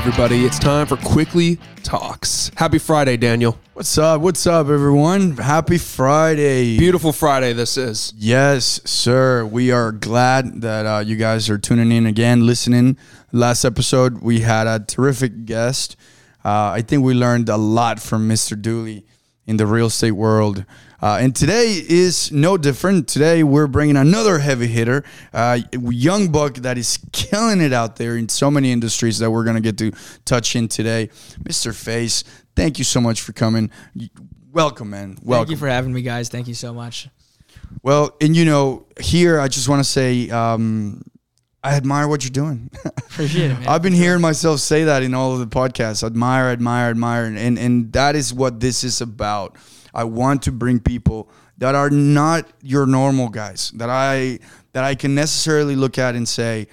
everybody? It's time for Quickly Talks. Happy Friday, Daniel. What's up? What's up, everyone? Happy Friday. Beautiful Friday, this is. Yes, sir. We are glad that uh, you guys are tuning in again, listening. Last episode, we had a terrific guest. Uh, I think we learned a lot from Mr. Dooley in the real estate world. Uh, and today is no different. Today we're bringing another heavy hitter, uh, young buck that is killing it out there in so many industries that we're going to get to touch in today. Mr. Faze, thank you so much for coming. Welcome, man. Welcome. Thank you for having me, guys. Thank you so much. Well, and you know, here I just want to say, um, I admire what you're doing. Appreciate it, man. I've been hearing myself say that in all of the podcasts. Admire, admire, admire, and and that is what this is about. I want to bring people that are not your normal guys that I that I can necessarily look at and say,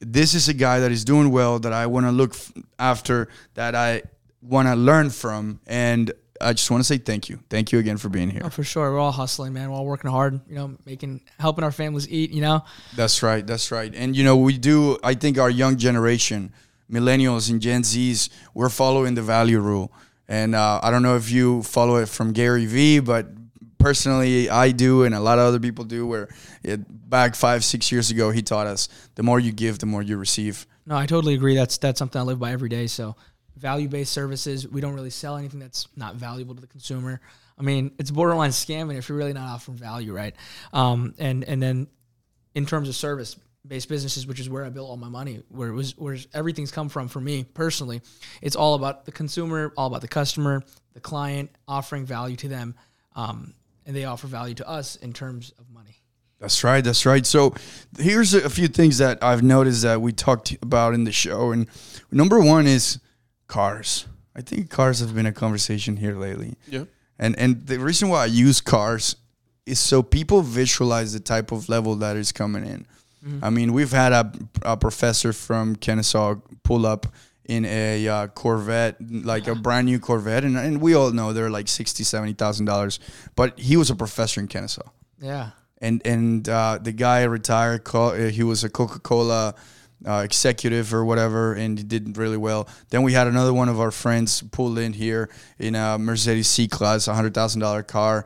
this is a guy that is doing well that I want to look f- after that I want to learn from and I just want to say thank you. Thank you again for being here. Oh, for sure. We're all hustling, man. We're all working hard, you know, making helping our families eat, you know. That's right. That's right. And you know, we do I think our young generation, millennials and Gen Zs, we're following the value rule. And uh, I don't know if you follow it from Gary Vee, but personally, I do, and a lot of other people do. Where it, back five, six years ago, he taught us the more you give, the more you receive. No, I totally agree. That's that's something I live by every day. So value based services, we don't really sell anything that's not valuable to the consumer. I mean, it's borderline scamming if you're really not offering value, right? Um, and and then in terms of service based businesses, which is where I built all my money, where it was where everything's come from for me personally. It's all about the consumer, all about the customer, the client, offering value to them, um, and they offer value to us in terms of money. That's right. That's right. So here's a few things that I've noticed that we talked about in the show, and number one is cars. I think cars have been a conversation here lately. Yeah. And and the reason why I use cars is so people visualize the type of level that is coming in. Mm-hmm. I mean, we've had a, a, professor from Kennesaw pull up in a uh, Corvette, like a brand new Corvette, and, and we all know they're like sixty, seventy thousand dollars. But he was a professor in Kennesaw. Yeah. And and uh, the guy retired. Uh, he was a Coca Cola. Uh, executive or whatever, and he did really well. Then we had another one of our friends pull in here in a Mercedes C Class, a hundred thousand dollar car,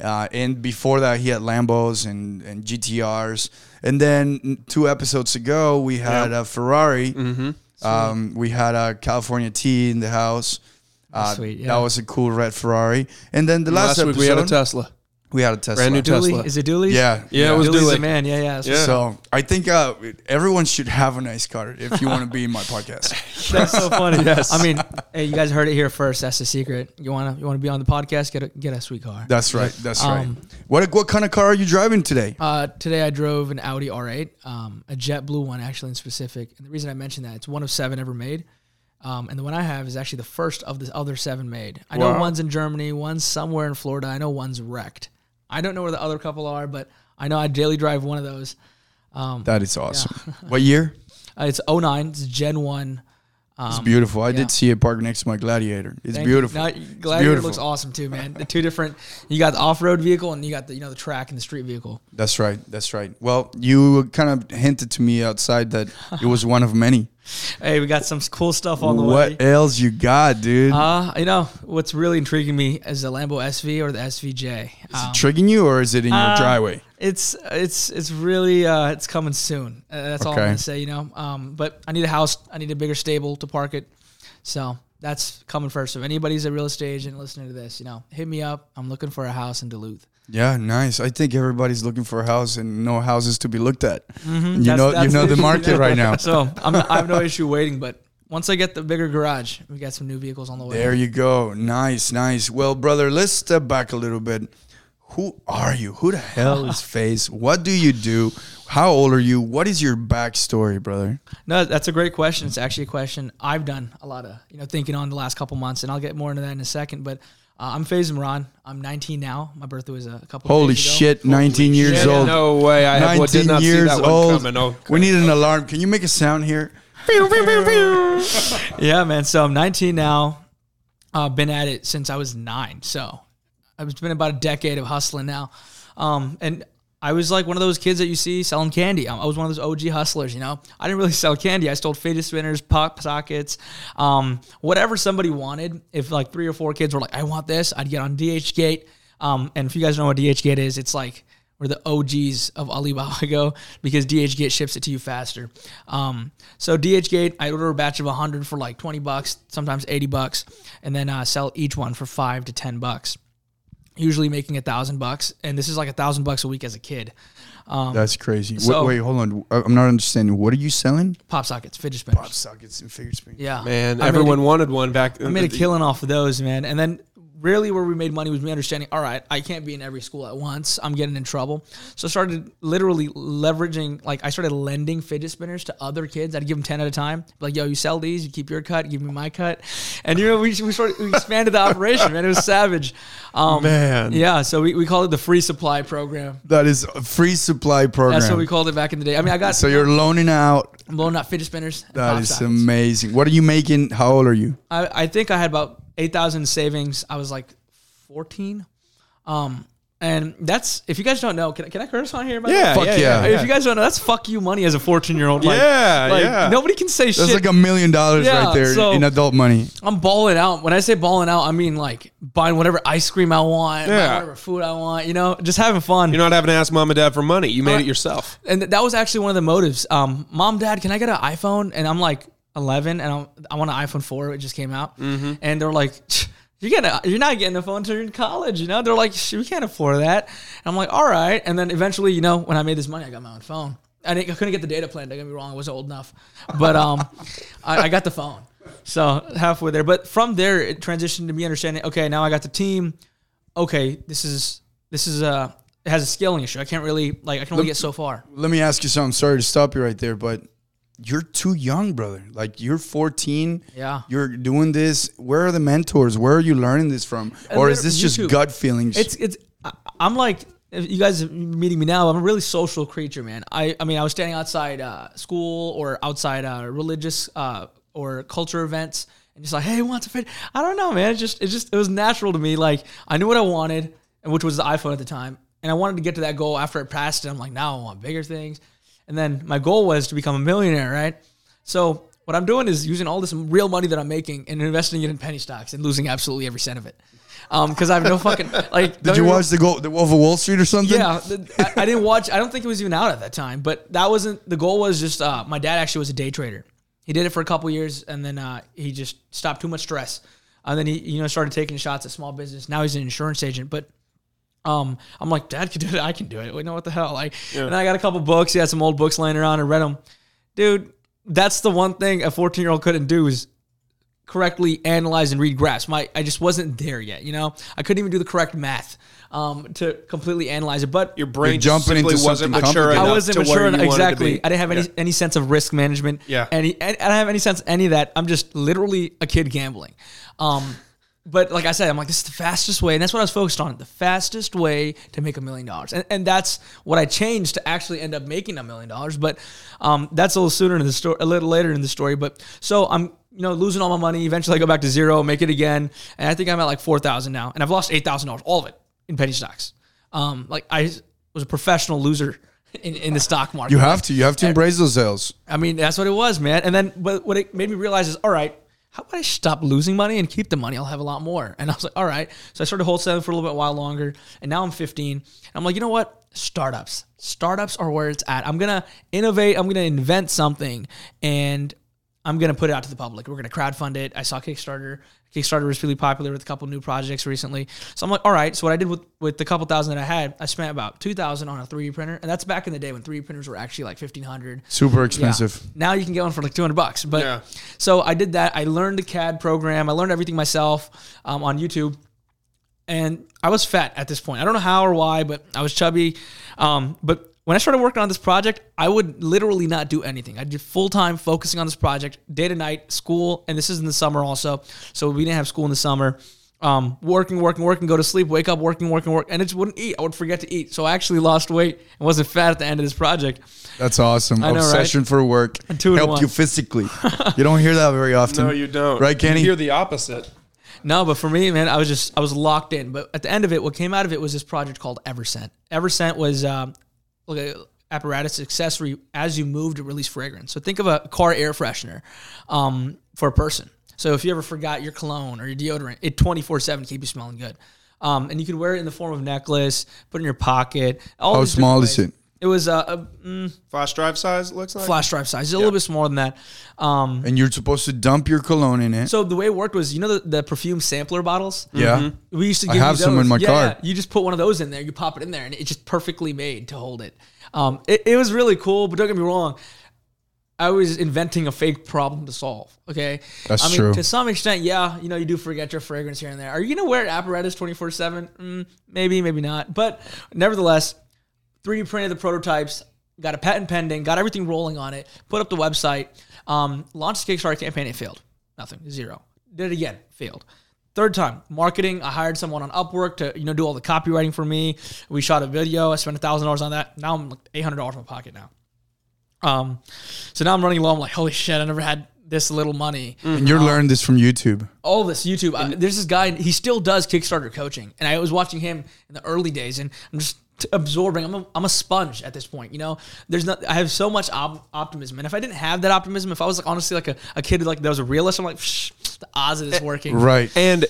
uh, and before that he had Lambos and and GTRs. And then two episodes ago, we had a Ferrari. Mm-hmm. Um, we had a California T in the house. Uh, Sweet, yeah. That was a cool red Ferrari. And then the last, Last week episode, we had a Tesla. We had a Tesla. Brand new Dooley, Tesla. is it Dooley? Yeah, Yeah, it was Dooley's Dooley. the man. Yeah, yeah. Yeah. So I think uh, everyone should have a nice car if you want to be in my podcast. That's so funny. Yes. I mean, hey, you guys heard it here first. That's the secret. You wanna you wanna be on the podcast? Get a get a sweet car. That's right. That's Um, right. What what kind of car are you driving today? Uh, today I drove an Audi R8, um, a jet blue one actually in specific. And the reason I mentioned that it's one of seven ever made. Um, and the one I have is actually the first of the other seven made. I know one's in Germany, one's somewhere in Florida. I know one's wrecked. I don't know where the other couple are, but I know I daily drive one of those. Um, That is awesome. what year? uh, it's 09, it's Gen 1. It's Um, beautiful. I yeah. did see it parked next to my Gladiator. It's Thank beautiful. Now, It's Gladiator beautiful. looks awesome too, man. The two different, you got the off-road vehicle and you got the you know the track and the street vehicle. That's right. That's right. Well, you kind of hinted to me outside that it was one of many. Hey, we got some cool stuff on the way. what way. else you got, dude? Uh, you know what's really intriguing me is the Lambo SV or the SVJ. is Um, it triggering you or is it in your uh, driveway? it's it's it's really uh, it's coming soon. Uh, that's all I'm gonna say. You know, um, but I need a house. I need a bigger stable to park it. So that's coming first. So if anybody's a real estate agent listening to this, you know, hit me up. I'm looking for a house in Duluth. Yeah, nice. I think everybody's looking for a house and no houses to be looked at. Mm-hmm. You That's- know, you know the issue, market right now. So I'm I have no issue waiting, but once I get the bigger garage, we got some new vehicles on the way. There you go. Nice, nice. Well, brother, let's step back a little bit. Who are you? Who the hell is Faze? What do you do? How old are you? What is your backstory, brother? No, that's a great question. It's actually a question I've done a lot of, you know, thinking on the last couple months, and I'll get more into that in a second. But uh, I'm Faisal Imran. I'm 19 now. My birthday was a couple. Holy days ago. shit, 19 years Shit, old. No way. I 19 did not see years that one old. coming. Oh, We need an alarm. Can you make a sound here? Yeah, man. So I'm 19 now. I've uh, been at it since I was nine. So it's been about a decade of hustling now. Um, and I was like one of those kids that you see selling candy. I was one of those OG hustlers, you know. I didn't really sell candy. I stole fidget spinners, pop sockets, um, whatever somebody wanted. If like three or four kids were like, "I want this," I'd get on DHgate. Um, and if you guys know what DHgate is, it's like where the OGs of Alibaba go because DHgate ships it to you faster. Um, so DHgate, I order a batch of 100 for like 20 bucks, sometimes 80 bucks, and then uh, sell each one for five to 10 bucks. Usually making a thousand bucks, and this is like a thousand bucks a week as a kid. Um, That's crazy. so- wait, wait, hold on. I- I'm not understanding. What are you selling? pop sockets, fidget spinners. Pop sockets and figure spin. Yeah, Man, I everyone a- wanted one back. I made a killing off of those, man. And then really where we made money was me understanding, all right, I can't be in every school at once. I'm getting in trouble. So I started literally leveraging, like I started lending fidget spinners to other kids. I'd give them 10 at a time. Like, yo, you sell these, you keep your cut, give me my cut. And, you know, we, we, sort of, we expanded the operation, man. It was savage. Um, Man. Yeah, so we, we called it the free supply program. That is a free supply program. That's what we called it back in the day. I mean, I got so you're loaning out. I'm blowing out fidget spinners. that is That pop is sockets. amazing. What are you making? How old are you? I, I think I had about eight thousand savings. I was like fourteen. Um, and that's if you guys don't know, can, I- can I curse on here? by? Yeah, Fuck yeah, yeah. yeah. If you guys don't know, that's fuck you money as a fourteen year old. Like, Yeah, like, yeah. Nobody can say That's shit. That's like a million dollars Yeah, right there so- in adult money. I'm balling out. When I say balling out, I mean like buying whatever ice cream I want, Yeah. whatever food I want. You know, just having fun. You're not having to ask mom and dad for money. You made Uh, it yourself. and that was actually one of the motives. Um, Mom, Dad, can I get an iPhone? And I'm like 11, and I'm, I want an iPhone 4. It just came out, Mm-hmm. and they're like, "You're getting, a, you're not getting a phone until you're in college." You know, they're like, "We can't afford that." And I'm like, "All right." And then eventually, you know, when I made this money, I got my own phone. I, didn't, I couldn't get the data plan. Don't get me wrong, I wasn't old enough, but um, I, I got the phone. So halfway there, but from there, it transitioned to me understanding. Okay, now I got the team. Okay, this is this is a it has a scaling issue. I can't really like I can only get so far. Let me ask you something. Sorry to stop you right there, but you're too young, brother. Like you're 14. Yeah. You're doing this. Where are the mentors? Where are you learning this from? Or is this just gut feelings? It's it's. I'm like if you guys are meeting me now. I'm a really social creature, man. I I mean I was standing outside uh, school or outside uh, religious uh, or culture events and just like, hey, wants a fit? I don't know, man. It just it just it was natural to me. Like I knew what I wanted, and which was the iPhone at the time, and I wanted to get to that goal after it passed it. I'm like, now I want bigger things, and then my goal was to become a millionaire, right? So. What I'm doing is using all this real money that I'm making and investing it in penny stocks and losing absolutely every cent of it, because I have no fucking like. Did you watch the go the Wolf of Wall Street or something? Yeah, I, I didn't watch. I don't think it was even out at that time. But that wasn't the goal. Was just uh, my dad actually was a day trader. He did it for a couple years, and then uh, he just stopped too much stress. And then he, you know, started taking shots at small business. Now he's an insurance agent, but. Um, I'm like, Dad can do it. I can do it. We know what the hell? Like, and I got a couple books. He had some old books laying around and read them. Dude, that's the one thing a 14 year old couldn't do is correctly analyze and read graphs. My I just wasn't there yet. You know, I couldn't even do the correct math um, to completely analyze it. But Your brain jumping into wasn't something mature enough I wasn't to mature enough. you wanted to Exactly. I didn't have any any sense of risk management. Yeah. Any, and I don't have any sense of any of that. I'm just literally a kid gambling. Um, but like I said, I'm like, this is the fastest way, and that's what I was focused on. The fastest way to make a million dollars, and and that's what I changed to actually end up making a million dollars. But um, that's a little sooner in the story, a little later in the story. But so I'm you know losing all my money. Eventually, I go back to zero, make it again, and I think I'm at like four thousand now, and I've lost eight thousand dollars, all of it in penny stocks. Um, like I was a professional loser in, in the stock market. You have to. You have to embrace those sales. I mean, that's what it was, man. And then, but what it made me realize is, all right, how about I stop losing money and keep the money? I'll have a lot more. And I was like, all right. So I started wholesaling for a little bit while longer, and now I'm 15. And I'm like, you know what? Startups. Startups are where it's at. I'm gonna innovate. I'm gonna invent something, and I'm gonna put it out to the public. We're gonna crowdfund it. I saw Kickstarter. Kickstarter was really popular with a couple new projects recently. So I'm like, all right. So what I did with with the couple thousand that I had, I spent about two thousand on a 3D printer, and that's back in the day when 3D printers were actually like 1500. Super Yeah. expensive. Now you can get one for like 200 bucks. But Yeah. so I did that. I learned the CAD program. I learned everything myself um, on YouTube. And I was fat at this point. I don't know how or why, but I was chubby. Um, but when I started working on this project, I would literally not do anything. I did full time focusing on this project, day to night, school, and this is in the summer also. So we didn't have school in the summer. Um, working, working, working, go to sleep, wake up, working, working, work, and it just wouldn't eat. I would forget to eat. So I actually lost weight and wasn't fat at the end of this project. That's awesome. I know, right? Obsession for work two in helped you physically. you don't hear that very often. No, you don't. Right, Kenny? You hear the opposite. No, but for me, man, I was just I was locked in. But at the end of it, what came out of it was this project called Evercent. Evercent was um, like a apparatus accessory as you move to release fragrance. So think of a car air freshener um, for a person. So if you ever forgot your cologne or your deodorant, it 24 7 keep you smelling good. Um, and you can wear it in the form of necklace, put it in your pocket. All How small is it? It was a, a mm, Flash drive size it looks like. flash drive size. It's a little bit smaller than that. Um, And you're supposed to dump your cologne in it. so the way it worked was, you know, the, the perfume sampler bottles. yeah. We used to I give have you some in those. my yeah, car. yeah. You just put one of those in there, you pop it in there, and it's just perfectly made to hold it. Um, it, it was really cool, but don't get me wrong. I was inventing a fake problem to solve. Okay, That's I mean, true. To some extent, yeah, you know, you do forget your fragrance here and there. Are you gonna wear apparatus twenty four seven? Maybe, maybe not. But nevertheless, 3D printed the prototypes, got a patent pending, got everything rolling on it, put up the website, um, launched the Kickstarter campaign, it failed. Nothing, zero. Did it again, failed. Third time, marketing. I hired someone on Upwork to you know do all the copywriting for me. We shot a video. I spent a thousand dollars on that. Now I'm like eight hundred dollars in my pocket now. Um, so now I'm running low. I'm like, holy shit! I never had this little money And you're learning this from YouTube. all this YouTube. Uh, there's this guy. He still does Kickstarter coaching, and I was watching him in the early days, and I'm just absorbing. I'm a, I'm a sponge at this point. You know, there's not. I have so much op- optimism, and if I didn't have that optimism, if I was like honestly like a, a kid like that was a realist, I'm like, Psh, the odds of this working. Right. And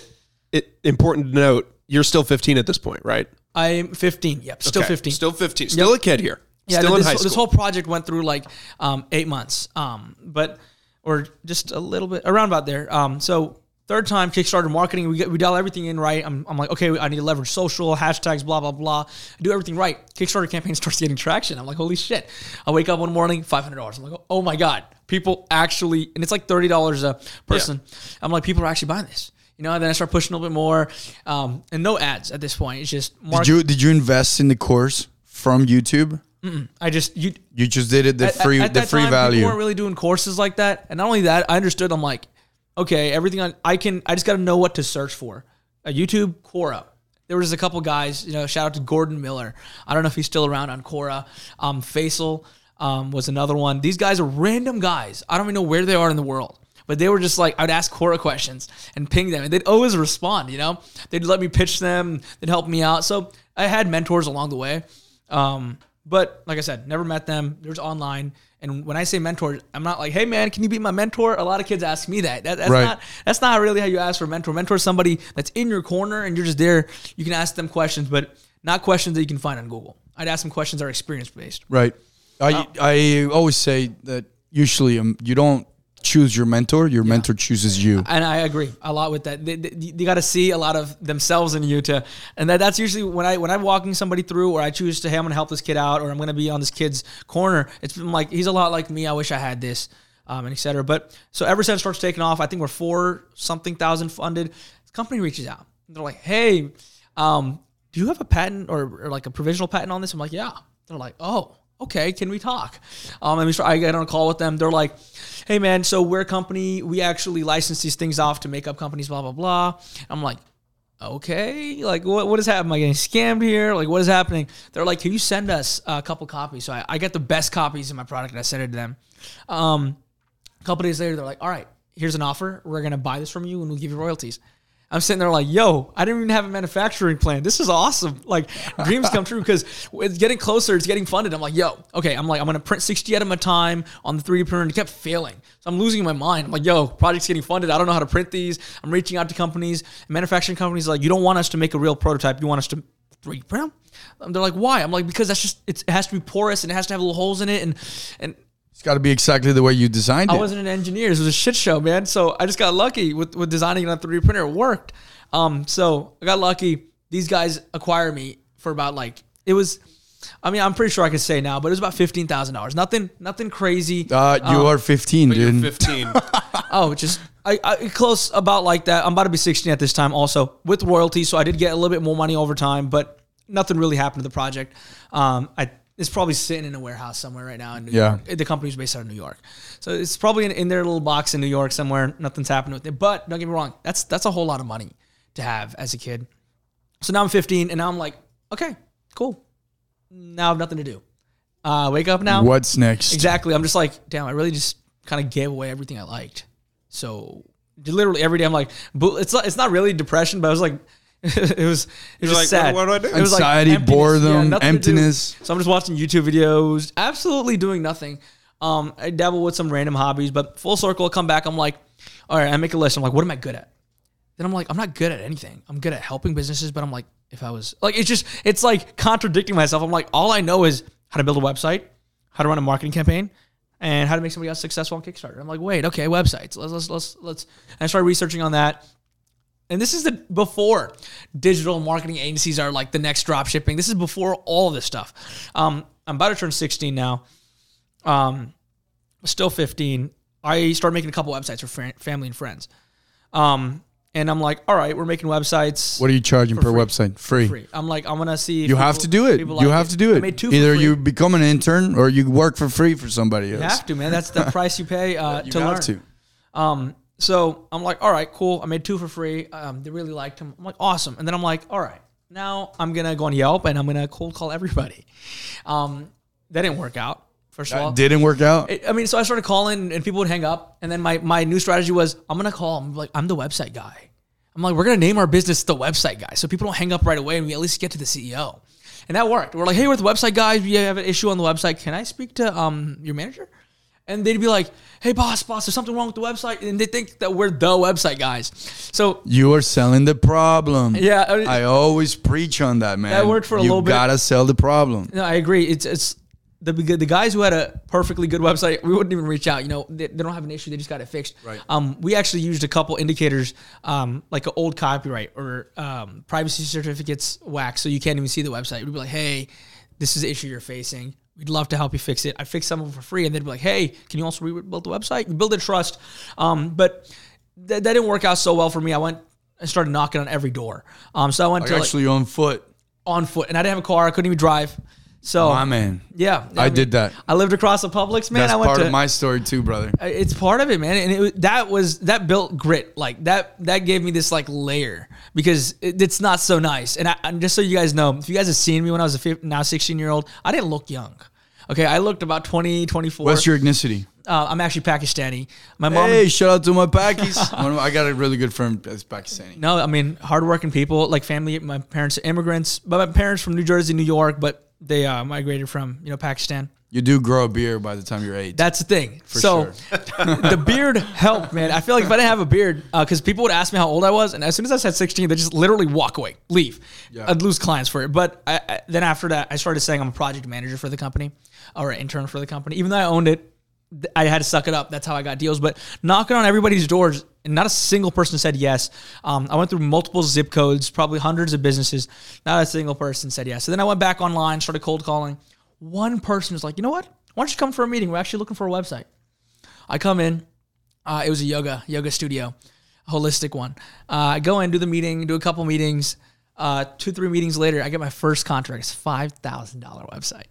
it, important to note, you're still 15 at this point, right? I'm 15. Yep, still Okay, 15. Still 15. Still a kid here. Yeah, still in this, high whole- school. this whole project went through like um, eight months, um, but or just a little bit around about there. Um, so third time Kickstarter marketing, we get, we dial everything in right. I'm, I'm like, okay, I need to leverage social hashtags, blah blah blah. I do everything right. Kickstarter campaign starts getting traction. I'm like, holy shit! I wake up one morning, five hundred dollars. I'm like, oh my god, people actually, and it's like thirty dollars a person. I'm like, people are actually buying this. You know, and then I start pushing a little bit more, um, and no ads at this point. It's just Did you did you invest in the course from YouTube? I just you You just did it the at- free at the that free time, value. People weren't really doing courses like that, and not only that, I understood. I'm like, okay, everything on I can. I just got to know what to search for. A YouTube Quora. There was a couple guys. You know, shout out to Gordon Miller. I don't know if he's still around on Quora. Um, Faisal um, was another one. These guys are random guys. I don't even know where they are in the world. But they were just like, I'd ask Quora questions and ping them, and they'd always respond. You know, they'd let me pitch them, they'd help me out. So I had mentors along the way. Um, but like I said, never met them. There's online. And when I say mentor, I'm not like, hey man, can you be my mentor? A lot of kids ask me that. that that's Right. not that's not really how you ask for a mentor. Mentor is somebody that's in your corner and you're just there. You can ask them questions, but not questions that you can find on Google. I'd ask them questions that are experience based. Right. I I always say that usually um, you don't choose your mentor, your mentor chooses you. And I agree a lot with that. They, they, you got to see a lot of themselves in you to, and that, that's usually when I when I'm walking somebody through, or I choose to, hey, I'm to help this kid out, or I'm going to be on this kid's corner. It's been like he's a lot like me. I wish I had this, um, and et cetera. But so Evercent starts taking off, I think we're four something thousand funded. The company reaches out. They're like, hey, um, do you have a patent or, or like a provisional patent on this? I'm like, yeah. They're like, oh, okay, can we talk? Um, I get on a call with them. They're like, hey man, so we're a company. We actually license these things off to makeup companies, blah blah blah. I'm like, okay, like what what is happening? Am I getting scammed here? Like what is happening? They're like, can you send us a couple copies? So I, I get the best copies of my product and I send it to them. Um, a couple days later, they're like, all right, here's an offer. We're gonna buy this from you and we'll give you royalties. I'm sitting there like, yo, I didn't even have a manufacturing plan. This is awesome. Like dreams come true because it's getting closer. It's getting funded. I'm like, yo, okay. I'm like, I'm gonna print 60 at a time on the 3D printer. It kept failing, so I'm losing my mind. I'm like, yo, project's getting funded. I don't know how to print these. I'm reaching out to companies, manufacturing companies. Like, you don't want us to make a real prototype. You want us to 3D print them. They're like, why? I'm like, because that's just it has to be porous and it has to have little holes in it and and It's got to be exactly the way you designed I it. I wasn't an engineer. It was a shit show, man. So I just got lucky with, with designing it on 3D printer. It worked. Um, so I got lucky. These guys acquired me for about like it was. I mean, I'm pretty sure I can say now, but it was about fifteen thousand dollars. Nothing, nothing crazy. uh, you are 15, You're dude. 15. Oh, just I, I close about like that. I'm about to be 16 at this time, also with royalties. So I did get a little bit more money over time, but nothing really happened to the project. Um, I it's probably sitting in a warehouse somewhere right now in New Yeah. York. The company's based out of New York, so it's probably in, in their little box in New York somewhere. Nothing's happened with it, but don't get me wrong. That's that's a whole lot of money to have as a kid. So now I'm 15, and now I'm like, okay, cool. Now I have nothing to do. Uh, wake up now. What's next? Exactly. I'm just like, damn, I really just kind of gave away everything I liked. So literally every day I'm like, it's not, it's not really depression, but I was like, it was it was just like, sad. what- what do I do? It was like Anxiety, emptiness. boredom, nothing to do. emptiness. So I'm just watching YouTube videos, absolutely doing nothing. Um, I dabble with some random hobbies, but full circle, I come back. I'm like, all right, I make a list. I'm like, what am I good at? Then I'm like, I'm not good at anything. I'm good at helping businesses, but I'm like, if I was like, it's just, it's like contradicting myself. I'm like, all I know is how to build a website, how to run a marketing campaign, and how to make somebody else successful on Kickstarter. I'm like, wait, okay, websites. Let's let's let's let's. And I started researching on that. And this is the before digital marketing agencies are like the next drop shipping. This is before all of this stuff. Um, I'm about to turn 16 now. Um, still 15. I started making a couple websites for fr- family and friends. Um, and I'm like, all right, we're making websites. What are you charging per free. website? Free. free. I'm like, I'm gonna see. if You have to do it. people You like have to do it. made two for Either you become an intern or you work for free for somebody else. You have to, man. That's the price you pay uh, You to have learn. to. Um, so I'm like, all right, cool. I made two for free. Um, they really liked them. I'm like, awesome. And then I'm like, all right, now I'm gonna go on Yelp and I'm gonna cold call everybody. Um, that didn't work out. First of all, didn't work out. it- I mean, so I started calling and people would hang up. And then my, my new strategy was I'm going to call. I'm like, I'm the website guy. I'm like, we're going to name our business the website guy. So people don't hang up right away and we at least get to the CEO. And that worked. We're like, hey, we're the website guys. We have an issue on the website. Can I speak to um your manager? And they'd be like, hey, boss, boss, there's something wrong with the website. And they think that we're the website guys. So You are selling the problem. Yeah, I mean- I always preach on that, man. That worked for a you little bit. You gotta sell the problem. No, I agree. It's it's the the guys who had a perfectly good website, we wouldn't even reach out. You know, they, they don't have an issue; they just got it fixed. Right. Um, we actually used a couple indicators, um, like an old copyright or um, privacy certificates wax, so you can't even see the website. We'd be like, "Hey, this is the issue you're facing. We'd love to help you fix it." I fixed some of them for free, and they'd be like, "Hey, can you also rebuild the website? You build a trust." Um, but that, that didn't work out so well for me. I went. I started knocking on every door. Um, so I went Like to like, actually on foot. on foot, and I didn't have a car. I couldn't even drive. So My man. yeah, I did that. I lived across the Publix, man. That's I went part to. of my story too, brother. it's part of it, man, and it, that was that built grit. Like that, that gave me this like layer because it, it's not so nice. And, I, and just so you guys know, if you guys have seen me when I was a fif- now 16 year old, I didn't look young. Okay, I looked about 20, 24. What's your ethnicity? uh, I'm actually Pakistani. My mom. Hey, shout out to my Pakis. One of my- I got a really good friend that's Pakistani. No, I mean hardworking people, like family. My parents are immigrants, but my parents from New Jersey, New York, but they uh, migrated from you know Pakistan. You do grow a beard by the time you're eight. That's the thing. so the beard helped, man. I feel like if I didn't have a beard, because people would ask me how old I was, and as soon as I said 16, they just literally walk away, leave. Yeah. I'd lose clients for it. But I, I, then after that, I started saying I'm a project manager for the company or an intern for the company. Even though I owned it, I had to suck it up. That's how I got deals. But knocking on everybody's doors, and not a single person said yes. Um, I went through multiple zip codes, probably hundreds of businesses. Not a single person said yes. So then I went back online, started cold calling. One person was like, you know what? Why don't you come for a meeting? We're actually looking for a website. I come in. Uh, it was a yoga yoga studio, holistic one. Uh, I go in, do the meeting, do a couple meetings. Uh, two three meetings later, I get my first contract. It's five thousand dollar website.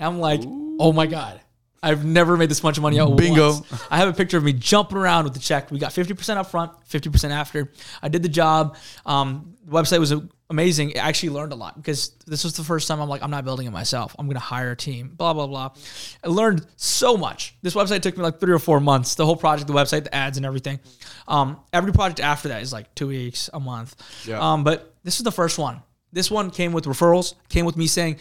And I'm like, oh my god, I've never made this much money at Bingo. once. I have a picture of me jumping around with the check. We got fifty percent up front, fifty percent after. I did the job. Um, the website was amazing. I actually learned a lot because this was the first time I'm like, I'm not building it myself. I'm gonna hire a team. Blah blah blah. I learned so much. This website took me like three or four months. The whole project, the website, the ads, and everything. Um, every project after that is like two weeks, a month. Yeah. Um, but this is the first one. This one came with referrals. Came with me saying,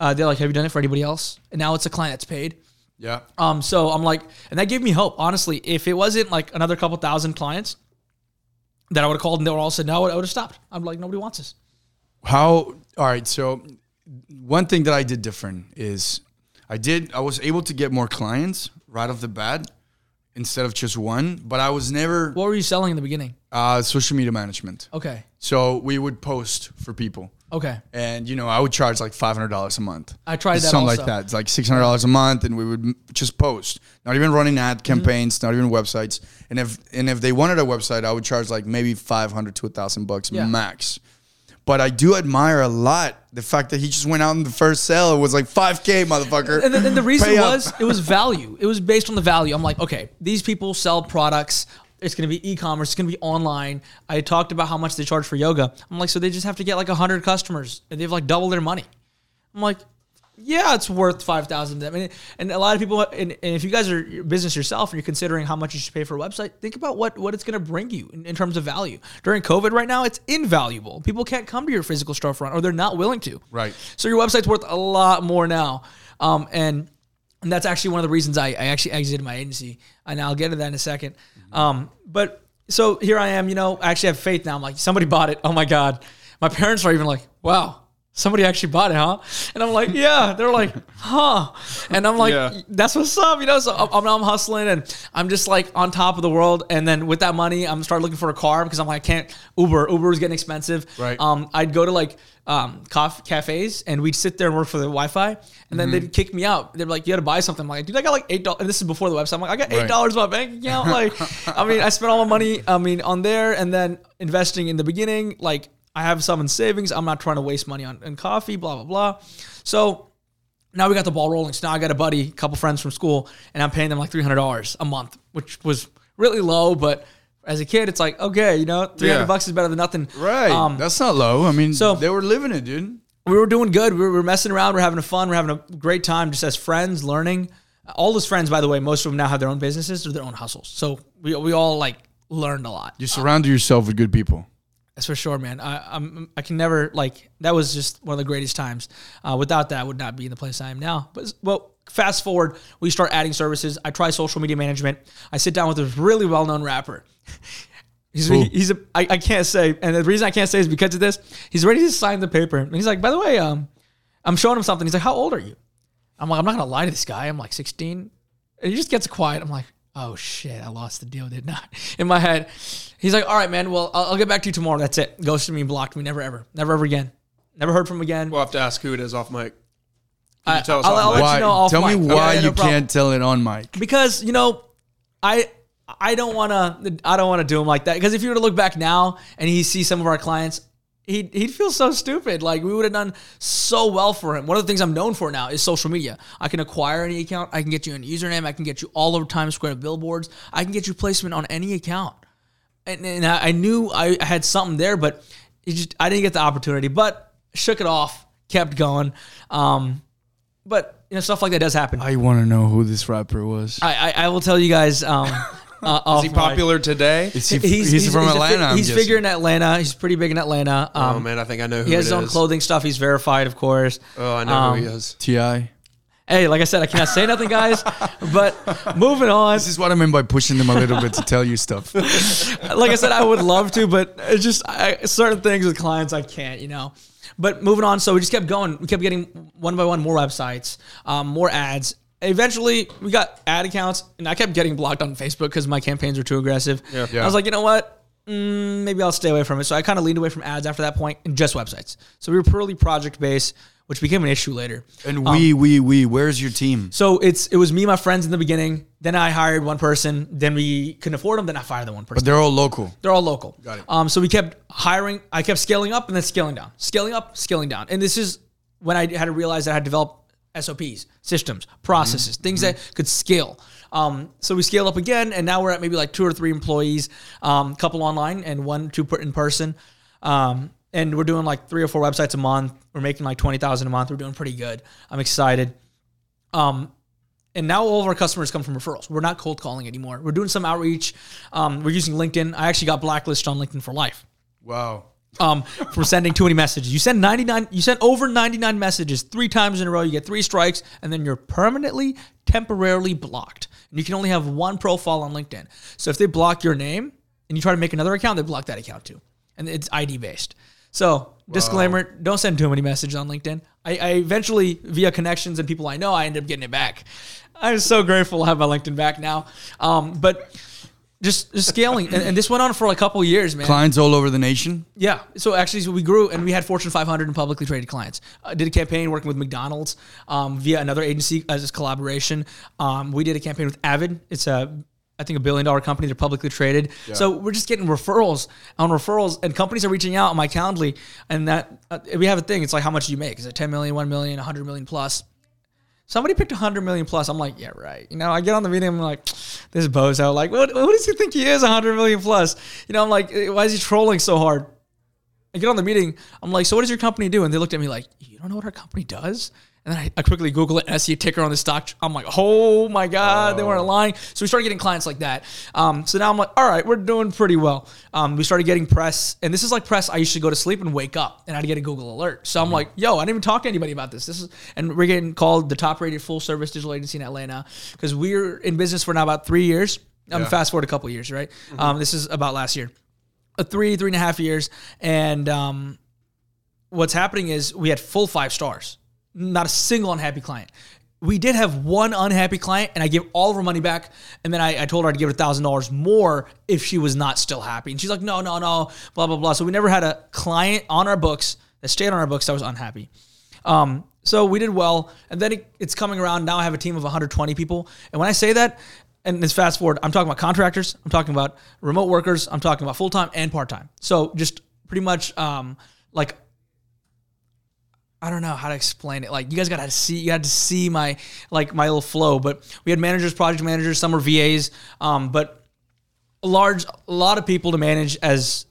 uh, they're like, "Have you done it for anybody else?" And now it's a client that's paid. yeah. Um, so I'm like, and that gave me hope. Honestly, if it wasn't like another couple thousand clients that I would have called and they were all said no, I would have stopped. I'm like, nobody wants this. How? All right. So, one thing that I did different is I did. I was able to get more clients right off the bat instead of just one. But I was never What were you selling in the beginning? uh, social media management. Okay, So we would post for people. Okay. And you know, I would charge like five hundred dollars a month. I tried that something also. like that. It's like six hundred dollars a month, and we would just post, not even running ad Mm-hmm. campaigns, not even websites. And if and if they wanted a website, I would charge like maybe five hundred to a thousand bucks max. But I do admire a lot the fact that he just went out in the first sale. It was like five k, motherfucker. And the, and the reason Pay up. was it was value. It was based on the value. I'm like, okay, these people sell products. It's going to be e-commerce. It's going to be online. I talked about how much they charge for yoga. I'm like, so they just have to get like 100 customers and they have like doubled their money. I'm like, yeah, it's worth five thousand. I mean, and a lot of people, and, and if you guys are your business yourself and you're considering how much you should pay for a website, think about what what it's going to bring you in, in terms of value. During COVID, right now, it's invaluable. People can't come to your physical storefront, or they're not willing to. Right. So your website's worth a lot more now, um, and and that's actually one of the reasons I, I actually exited my agency. And I'll get to that in a 2nd Um, but so here I am. You know, I actually have faith now. I'm like, somebody bought it. Oh my god. My parents are even like, wow. Somebody actually bought it, huh? And I'm like, yeah. They're like, huh? And I'm like, Yeah. that's what's up, you know. So I'm, I'm hustling and I'm just like on top of the world. And then with that money, I'm start looking for a car because I'm like, I can't Uber. Uber is getting expensive. Right. Um, I'd go to like um cof- cafes and we'd sit there and work for the Wi-Fi, and then Mm-hmm. they'd kick me out. They're like, you got to buy something. I'm like, dude, I got like eight dollars. And this is before the website. I'm like, I got eight Right. dollars in my bank account. Like, I mean, I spent all my money. I mean, on there, and then investing in the beginning. Like, I have some in savings. I'm not trying to waste money on, on coffee. Blah blah blah. So now we got the ball rolling. So now I got a buddy, a couple friends from school, and I'm paying them like three hundred dollars a month, which was really low. But as a kid, it's like okay, you know, three hundred Yeah. bucks is better than nothing. Right. Um, That's not low. I mean, so- they were living it, dude. we were doing good. We were, messing around. We are having fun. We are having a great time just as friends, learning. All those friends, by the way, most of them now have their own businesses or their own hustles. So we, we all like learned a lot. You surrounded yourself with good people. That's for sure, man. I, I'm I can never like that was just one of the greatest times. Uh, without that, I would not be in the place I am now. But well, fast forward, we start adding services. I try social media management. I sit down with a really well known rapper. He's he's a I, I can't say, and the reason I can't say is because of this. He's ready to sign the paper, and he's like, by the way, um, I'm showing him something. He's like, how old are you? I'm like, I'm not gonna lie to this guy. I'm like 16. And he just gets quiet. I'm like, oh shit, I lost the deal, didn't In my head, he's like, all right, man. Well, I'll, I'll get back to you tomorrow. That's it. Ghosted me, blocked me. Never ever, never ever again. Never heard from him again. We'll have to ask who it is off mic. I, you tell us I'll, I'll mic? let you know off Tell me why Yeah, no you problem. can't tell it on mic. because you know i i don't want to i don't want to do him like that because if you were to look back now and he sees some of our clients he'd, he'd feel so stupid like we would have done so well for him one of the things i'm known for now is social media i can acquire any account i can get you an username i can get you all over times square billboards i can get you placement on any account and, and I, I knew I had something there, but it just I didn't get the opportunity. But shook it off, kept going. Um, but you know, stuff like that does happen. I, I want to know who this rapper was. I, I will tell you guys. Um, uh, Is he popular today? Is he, he's, from a fi- Atlanta. I'm he's guessing. figuring Atlanta. He's pretty big in Atlanta. Um, oh man, I think I know who he is. He has it his own is. clothing stuff. He's verified, of course. Oh, I know Um, who he is. T.I. Hey, like I said, I cannot say nothing, guys. But moving on. This is what I mean by pushing them a little bit to tell you stuff. like I said, I would love to, but it's just I, certain things with clients I can't, you know. But moving on, so we just kept going. We kept getting one by one more websites, um, more ads. Eventually, we got ad accounts, and I kept getting blocked on Facebook because my campaigns were too aggressive. Yeah. Yeah. I was like, you know what? Mm, maybe I'll stay away from it. So I kind of leaned away from ads after that point and just websites. So we were purely project based, which became an issue later. And we, we, we, where's your team? So it's it was me, and my friends in the beginning. Then I hired one person. Then we couldn't afford them. Then I fired the one person. But they're all local. They're all local. Got it. Um, so we kept hiring. I kept scaling up and then scaling down, scaling up, scaling down. And this is when I had to realize that I had developed SOPs, systems, processes, things that could scale. Um, so we scale up again, and now we're at maybe like two or three employees, um, couple online and one, two in person. Um, and we're doing like three or four websites a month. We're making like twenty thousand a month. We're doing pretty good. I'm excited. Um, and now all of our customers come from referrals. We're not cold calling anymore. We're doing some outreach. Um, we're using LinkedIn. I actually got blacklisted on LinkedIn for life Wow. Um, for sending too many messages. You send 99, you send over 99 messages three times in a row. You get three strikes, and then you're permanently, temporarily blocked. And you can only have one profile on LinkedIn. So if they block your name and you try to make another account, they block that account too. And it's ID based. So disclaimer: don't send too many messages on LinkedIn. I, I eventually, via connections and people I know, I end up getting it back. I'm so grateful to have my LinkedIn back now. Um, but just, just scaling, and, and this went on for a couple years, man. Clients all over the nation. Yeah. So actually, so we grew and we had Fortune 500 and publicly traded clients. I did a campaign working with McDonald's um, via another agency as a collaboration. Um, we did a campaign with Avid. It's a I think a billion dollar company. They're publicly traded. So we're just getting referrals on referrals, and companies are reaching out on my Calendly, and that uh, we have a thing. It's like how much do you make? Is it 10 million, 1 million, 100 million plus? Somebody picked 100 million plus. I'm like, yeah, right. You know, I get on the meeting. I'm like, this bozo. Like, what, what does he think he is? 100 million plus. You know, I'm like, eh, why is he trolling so hard? I get on the meeting. I'm like, so what does your company do? And they looked at me like, you don't know what our company does? And then I, I quickly Google it and I see a ticker on the stock. I'm like, oh my God, they weren't lying. So we started getting clients like that. Um, so now I'm like, all right, we're doing pretty well. Um, we started getting press. And this is like press I used to go to sleep and wake up and I'd get a Google alert. So I'm like, yo, I didn't even talk to anybody about this. This is, and we're getting called the top rated full service digital agency in Atlanta because we're in business for now about three years. I'm Yeah. fast forward a couple years, right? Um, this is about last year, a three, three and a half years. And, um, what's happening is we had full five stars, not a single unhappy client. We did have one unhappy client, and I gave all of her money back. And then I, I told her I'd give her thousand dollars more if she was not still happy. And she's like, "No, no, no," blah blah blah. So we never had a client on our books that stayed on our books that was unhappy. Um, so we did well, and then it, it's coming around. Now I have a team of 120 people, and when I say that, and this fast forward, I'm talking about contractors, I'm talking about remote workers, I'm talking about full time and part time. So just pretty much um, like I don't know how to explain it. Like you guys got to see, you got to see my like my little flow. But we had managers, project managers, some were VAs, um, but a large, a lot of people to manage as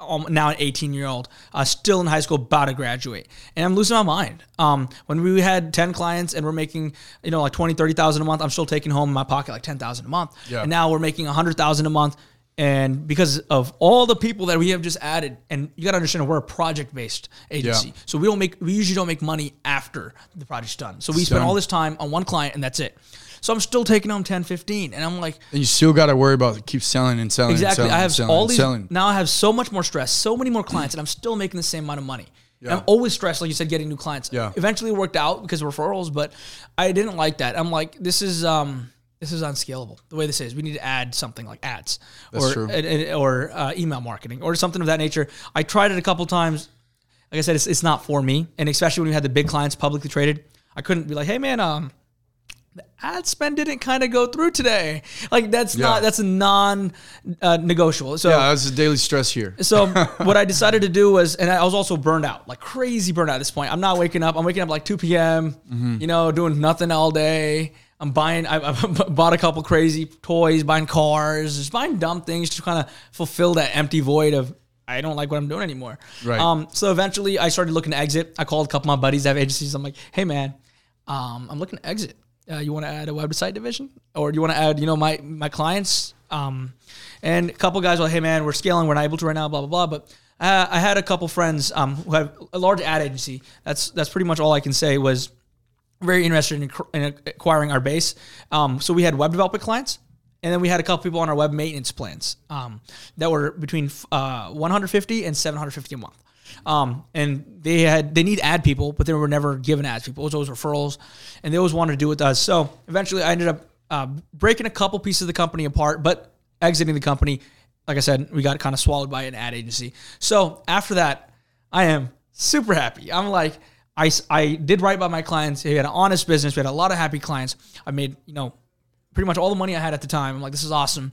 um, now an 18 year old, uh, still in high school, about to graduate, and I'm losing my mind. Um, when we had 10 clients and we're making, you know, like 20, 30,000 a month, I'm still taking home in my pocket like 10,000 a month. Yeah. And now we're making 100,000 a month. And because of all the people that we have just added, and you got to understand, we're a project based agency. Yeah. So we don't make, we usually don't make money after the project's done. So we spend all this time on one client and that's it. So I'm still taking home 10, 15. And I'm like, And you still got to worry about keep selling and selling. and Exactly. selling I and have selling all these selling. now. I have so much more stress, so many more clients, and I'm still making the same amount of money. Yeah. I'm always stressed, like you said, getting new clients. Yeah. Eventually, it worked out because of referrals, but I didn't like that. I'm like, this is um, this is unscalable. The way this is, we need to add something like ads That's or true. and- and- or uh, email marketing or something of that nature. I tried it a couple times. Like I said, it's, it's not for me, and especially when we had the big clients publicly traded, I couldn't be like, hey man, um, the ad spend didn't kind of go through today. Like that's Yeah. not that's a non uh, negotiable. So Yeah, that's the daily stress here. so what I decided to do was, and I was also burned out, like crazy burned out at this point. I'm not waking up. I'm waking up like 2 p.m. Mm-hmm. You know, doing nothing all day. I'm buying. I, I bought a couple crazy toys, buying cars, just buying dumb things to kind of fulfill that empty void of I don't like what I'm doing anymore. Right. Um. So eventually, I started looking to exit. I called a couple of my buddies that have agencies. I'm like, hey man, um, I'm looking to exit. Uh, you want to add a website division, or do you want to add, you know, my my clients? Um, and a couple guys were like, hey man, we're scaling, we're not able to right now, blah blah blah. But uh, I had a couple friends um, who have a large ad agency. That's that's pretty much all I can say was very interested in, in acquiring our base. Um, so we had web development clients, and then we had a couple people on our web maintenance plans um, that were between uh, 150 and 750 a month. Um, and they had they need ad people, but they were never given ads people. It was always referrals, and they always wanted to do it with us. So eventually, I ended up uh, breaking a couple pieces of the company apart, but exiting the company. Like I said, we got kind of swallowed by an ad agency. So after that, I am super happy. I'm like, I, I did right by my clients. We had an honest business. We had a lot of happy clients. I made, you know, pretty much all the money I had at the time. I'm like, this is awesome.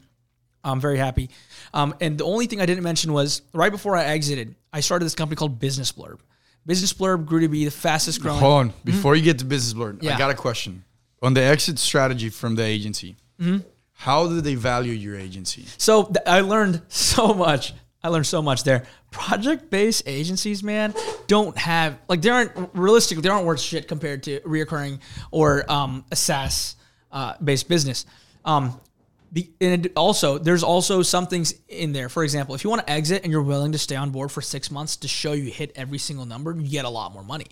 I'm very happy. Um, and the only thing I didn't mention was right before I exited, I started this company called Business Blurb. Business Blurb grew to be the fastest growing. Hold on. Before you get to business Mm-hmm. Yeah. I got a question. On the exit strategy from the agency, Mm-hmm. how do they value your agency? So th- I learned so much. I learned so much there. Project based agencies, man, don't have like they aren't realistically they aren't worth shit compared to reoccurring or um, a SaaS uh, based business. Um, be, and also there's also some things in there. For example, if you want to exit and you're willing to stay on board for six months to show you hit every single number, you get a lot more money.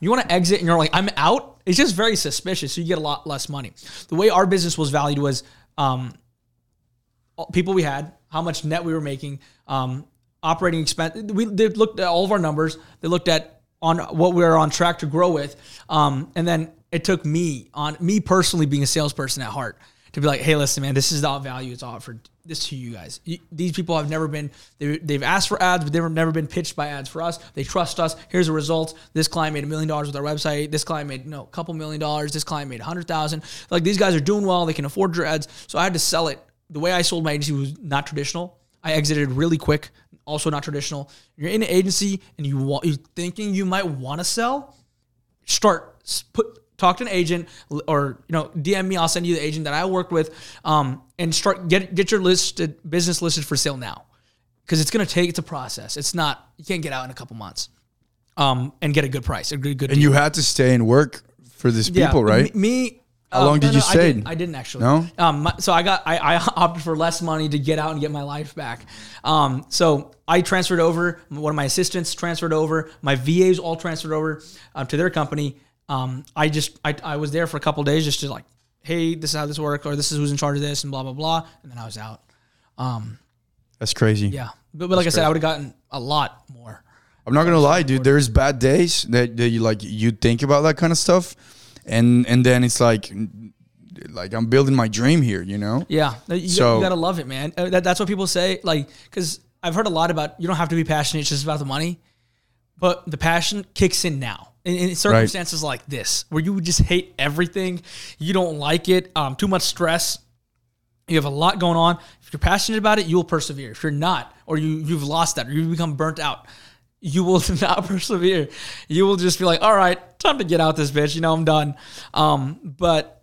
You want to exit and you're like I'm out, it's just very suspicious. So you get a lot less money. The way our business was valued was. Um, people we had, how much net we were making, um, operating expense. We they looked at all of our numbers. They looked at on what we were on track to grow with, um, and then it took me on me personally being a salesperson at heart to be like, hey, listen, man, this is the value it's offered this to you guys. You- These people have never been they, they've asked for ads, but they've never been pitched by ads for us. They trust us. Here's the results. This client made a million dollars with our website. This client made you know, a couple million dollars. This client made a hundred thousand. Like these guys are doing well. They can afford your ads. So I had to sell it. The way I sold my agency was not traditional. I exited really quick. Also not traditional. You're in an agency and you want you're thinking you might want to sell. Start put talk to an agent or you know DM me. I'll send you the agent that I worked with, um, and start get get your listed business listed for sale now, because it's gonna take it's a process. It's not you can't get out in a couple months, um, and get a good price, a good good. And you had to stay and work for these people, right? Me. How long did you I stay? didn't, I didn't actually. No? Um. So I got I, I opted for less money to get out and get my life back. Um. So I transferred over. One of my assistants transferred over. My VAs all transferred over uh, to their company. Um. I just I I was there for a couple days just to like, hey, this is how this works, or this is who's in charge of this, and blah blah blah, and then I was out. That's crazy. Yeah. But, but like I said, I would have gotten a lot more. I'm not gonna lie, dude. There's bad days that, that you like you think about that kind of stuff, and and then it's like, like I'm building my dream here, you know. Yeah, you, So- you gotta love it, man. Uh, That, that's what people say. Like, because I've heard a lot about you don't have to be passionate; it's just about the money. But the passion kicks in now in, in circumstances like this, where you just hate everything, you don't like it, um, too much stress. You have a lot going on. If you're passionate about it, you will persevere. If you're not, or you you've lost that, or you become burnt out, you will not persevere. You will just be like, all right, time to get out this bitch. You know, I'm done. Um, but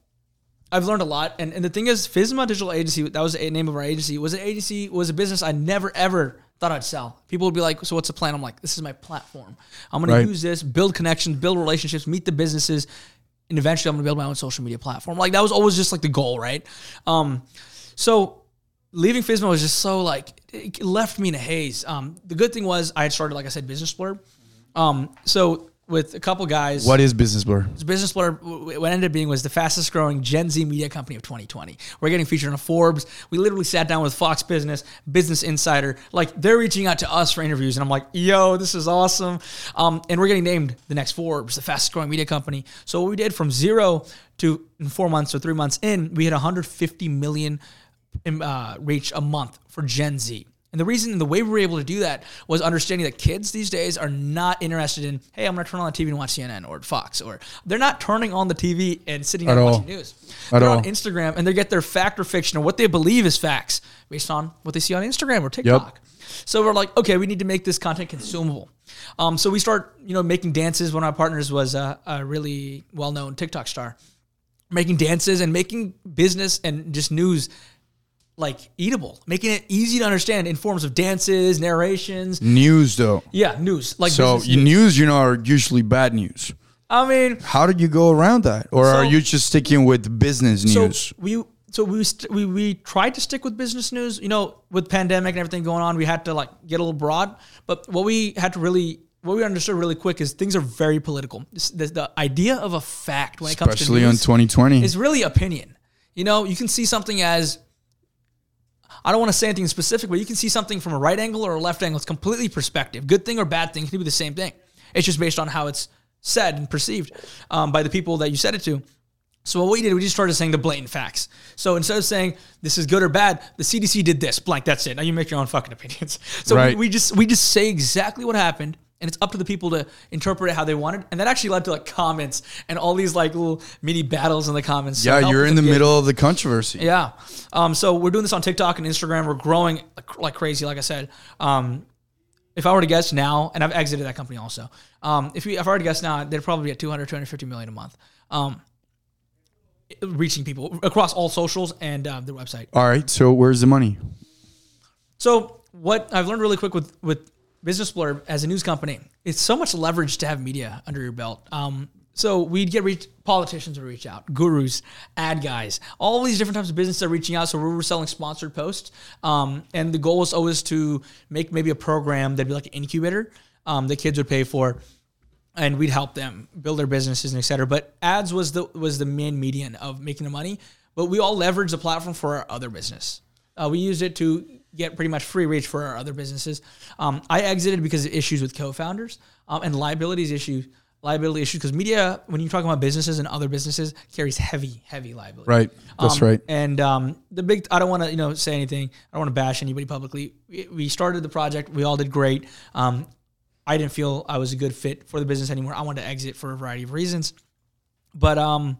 I've learned a lot. And, and the thing is, Fismma Digital Agency, that was the name of our agency, was an agency, was a business I never ever thought I'd sell. People would be like, so what's the plan? I'm like, this is my platform. I'm going Right. to use this, build connections, build relationships, meet the businesses, and eventually I'm going to build my own social media platform. Like that was always just like the goal, right? Um, so leaving Fismma was just so like, it left me in a haze. Um, the good thing was I had started, like I said, Business Blurb. Um, so with a couple guys, What is Business Blur? Business Blurb, w- what ended up being was the fastest growing Gen Z media company of 2020. We're getting featured on Forbes. We literally sat down with Fox Business, Business Insider. Like they're reaching out to us for interviews, and I'm like, yo, this is awesome. Um, and we're getting named the next Forbes, the fastest growing media company. So what we did from zero to in four months or three months in, we had 150 million uh, reach a month for Gen Z. And the reason, and the way we were able to do that was understanding that kids these days are not interested in, hey, I'm going to turn on the TV and watch CNN or Fox, or they're not turning on the TV and sitting there watching news. At they're all. on Instagram and they get their fact or fiction or what they believe is facts based on what they see on Instagram or TikTok. So we're like, okay, we need to make this content consumable. Um, so we start, you know, making dances. One of my partners was a, a really well-known TikTok star, making dances and making business and just news like eatable, making it easy to understand in forms of dances, narrations. News though. Yeah, news. Like So news. news, you know, are usually bad news. I mean, How did you go around that, or are you just sticking with business news? so we so we, st- we we tried to stick with business news. You know, with pandemic and everything going on, we had to like get a little broad. But what we had to really what we understood really quick is things are very political. This- The, the idea of a fact when it comes to Especially on 2020. is really opinion. You know, you can see something as I don't want to say anything specific, but you can see something from a right angle or a left angle. It's completely perspective. Good thing or bad thing can be the same thing. It's just based on how it's said and perceived um, by the people that you said it to. So what we did, we just started saying the blatant facts. So instead of saying this is good or bad, the CDC did this, blank. That's it. Now you make your own fucking opinions. So Right. we, we just we just say exactly what happened, and it's up to the people to interpret it how they wanted. And that actually led to like comments and all these like little mini battles in the comments. So yeah, you're in the middle of the controversy. Yeah. Um, so we're doing this on TikTok and Instagram. We're growing like, like crazy, like I said. Um, if I were to guess now, and I've exited that company also. Um, if, we, if I were to guess now, they'd probably be at 200, 250 million a month. Um, reaching people across all socials and uh, their website. All right. So where's the money? So what I've learned really quick with with Business Blurb as a news company, it's so much leverage to have media under your belt. Um, so we'd get reach, politicians would reach out, gurus, ad guys, all these different types of businesses are reaching out. So we were selling sponsored posts, um, and the goal was always to make maybe a program that'd be like an incubator um, that kids would pay for and we'd help them build their businesses and et cetera. But ads was the was the main median of making the money. But we all leveraged the platform for our other business. Uh, we used it to get pretty much free reach for our other businesses. Um, I exited because of issues with co-founders um, and liabilities issues. Liability issues because media, when you're talking about businesses and other businesses, carries heavy, heavy liability. Right. That's Um, right. And um, the big, I don't want to, you know, say anything. I don't want to bash anybody publicly. We, we started the project. We all did great. Um, I didn't feel I was a good fit for the business anymore. I wanted to exit for a variety of reasons. But um,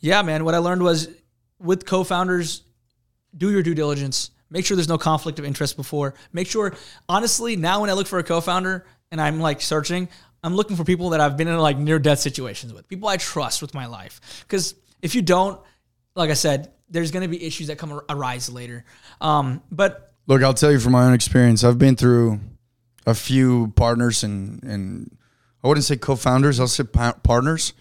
yeah, man, what I learned was with co-founders, do your due diligence. Make sure there's no conflict of interest before. Make sure, honestly, now when I look for a co-founder and I'm like searching, I'm looking for people that I've been in like near death situations with, people I trust with my life. Because if you don't, like I said, there's going to be issues that come ar- arise later. Um, but Look, I'll tell you from my own experience. I've been through a few partners and and I wouldn't say co-founders. I'll say pa- partners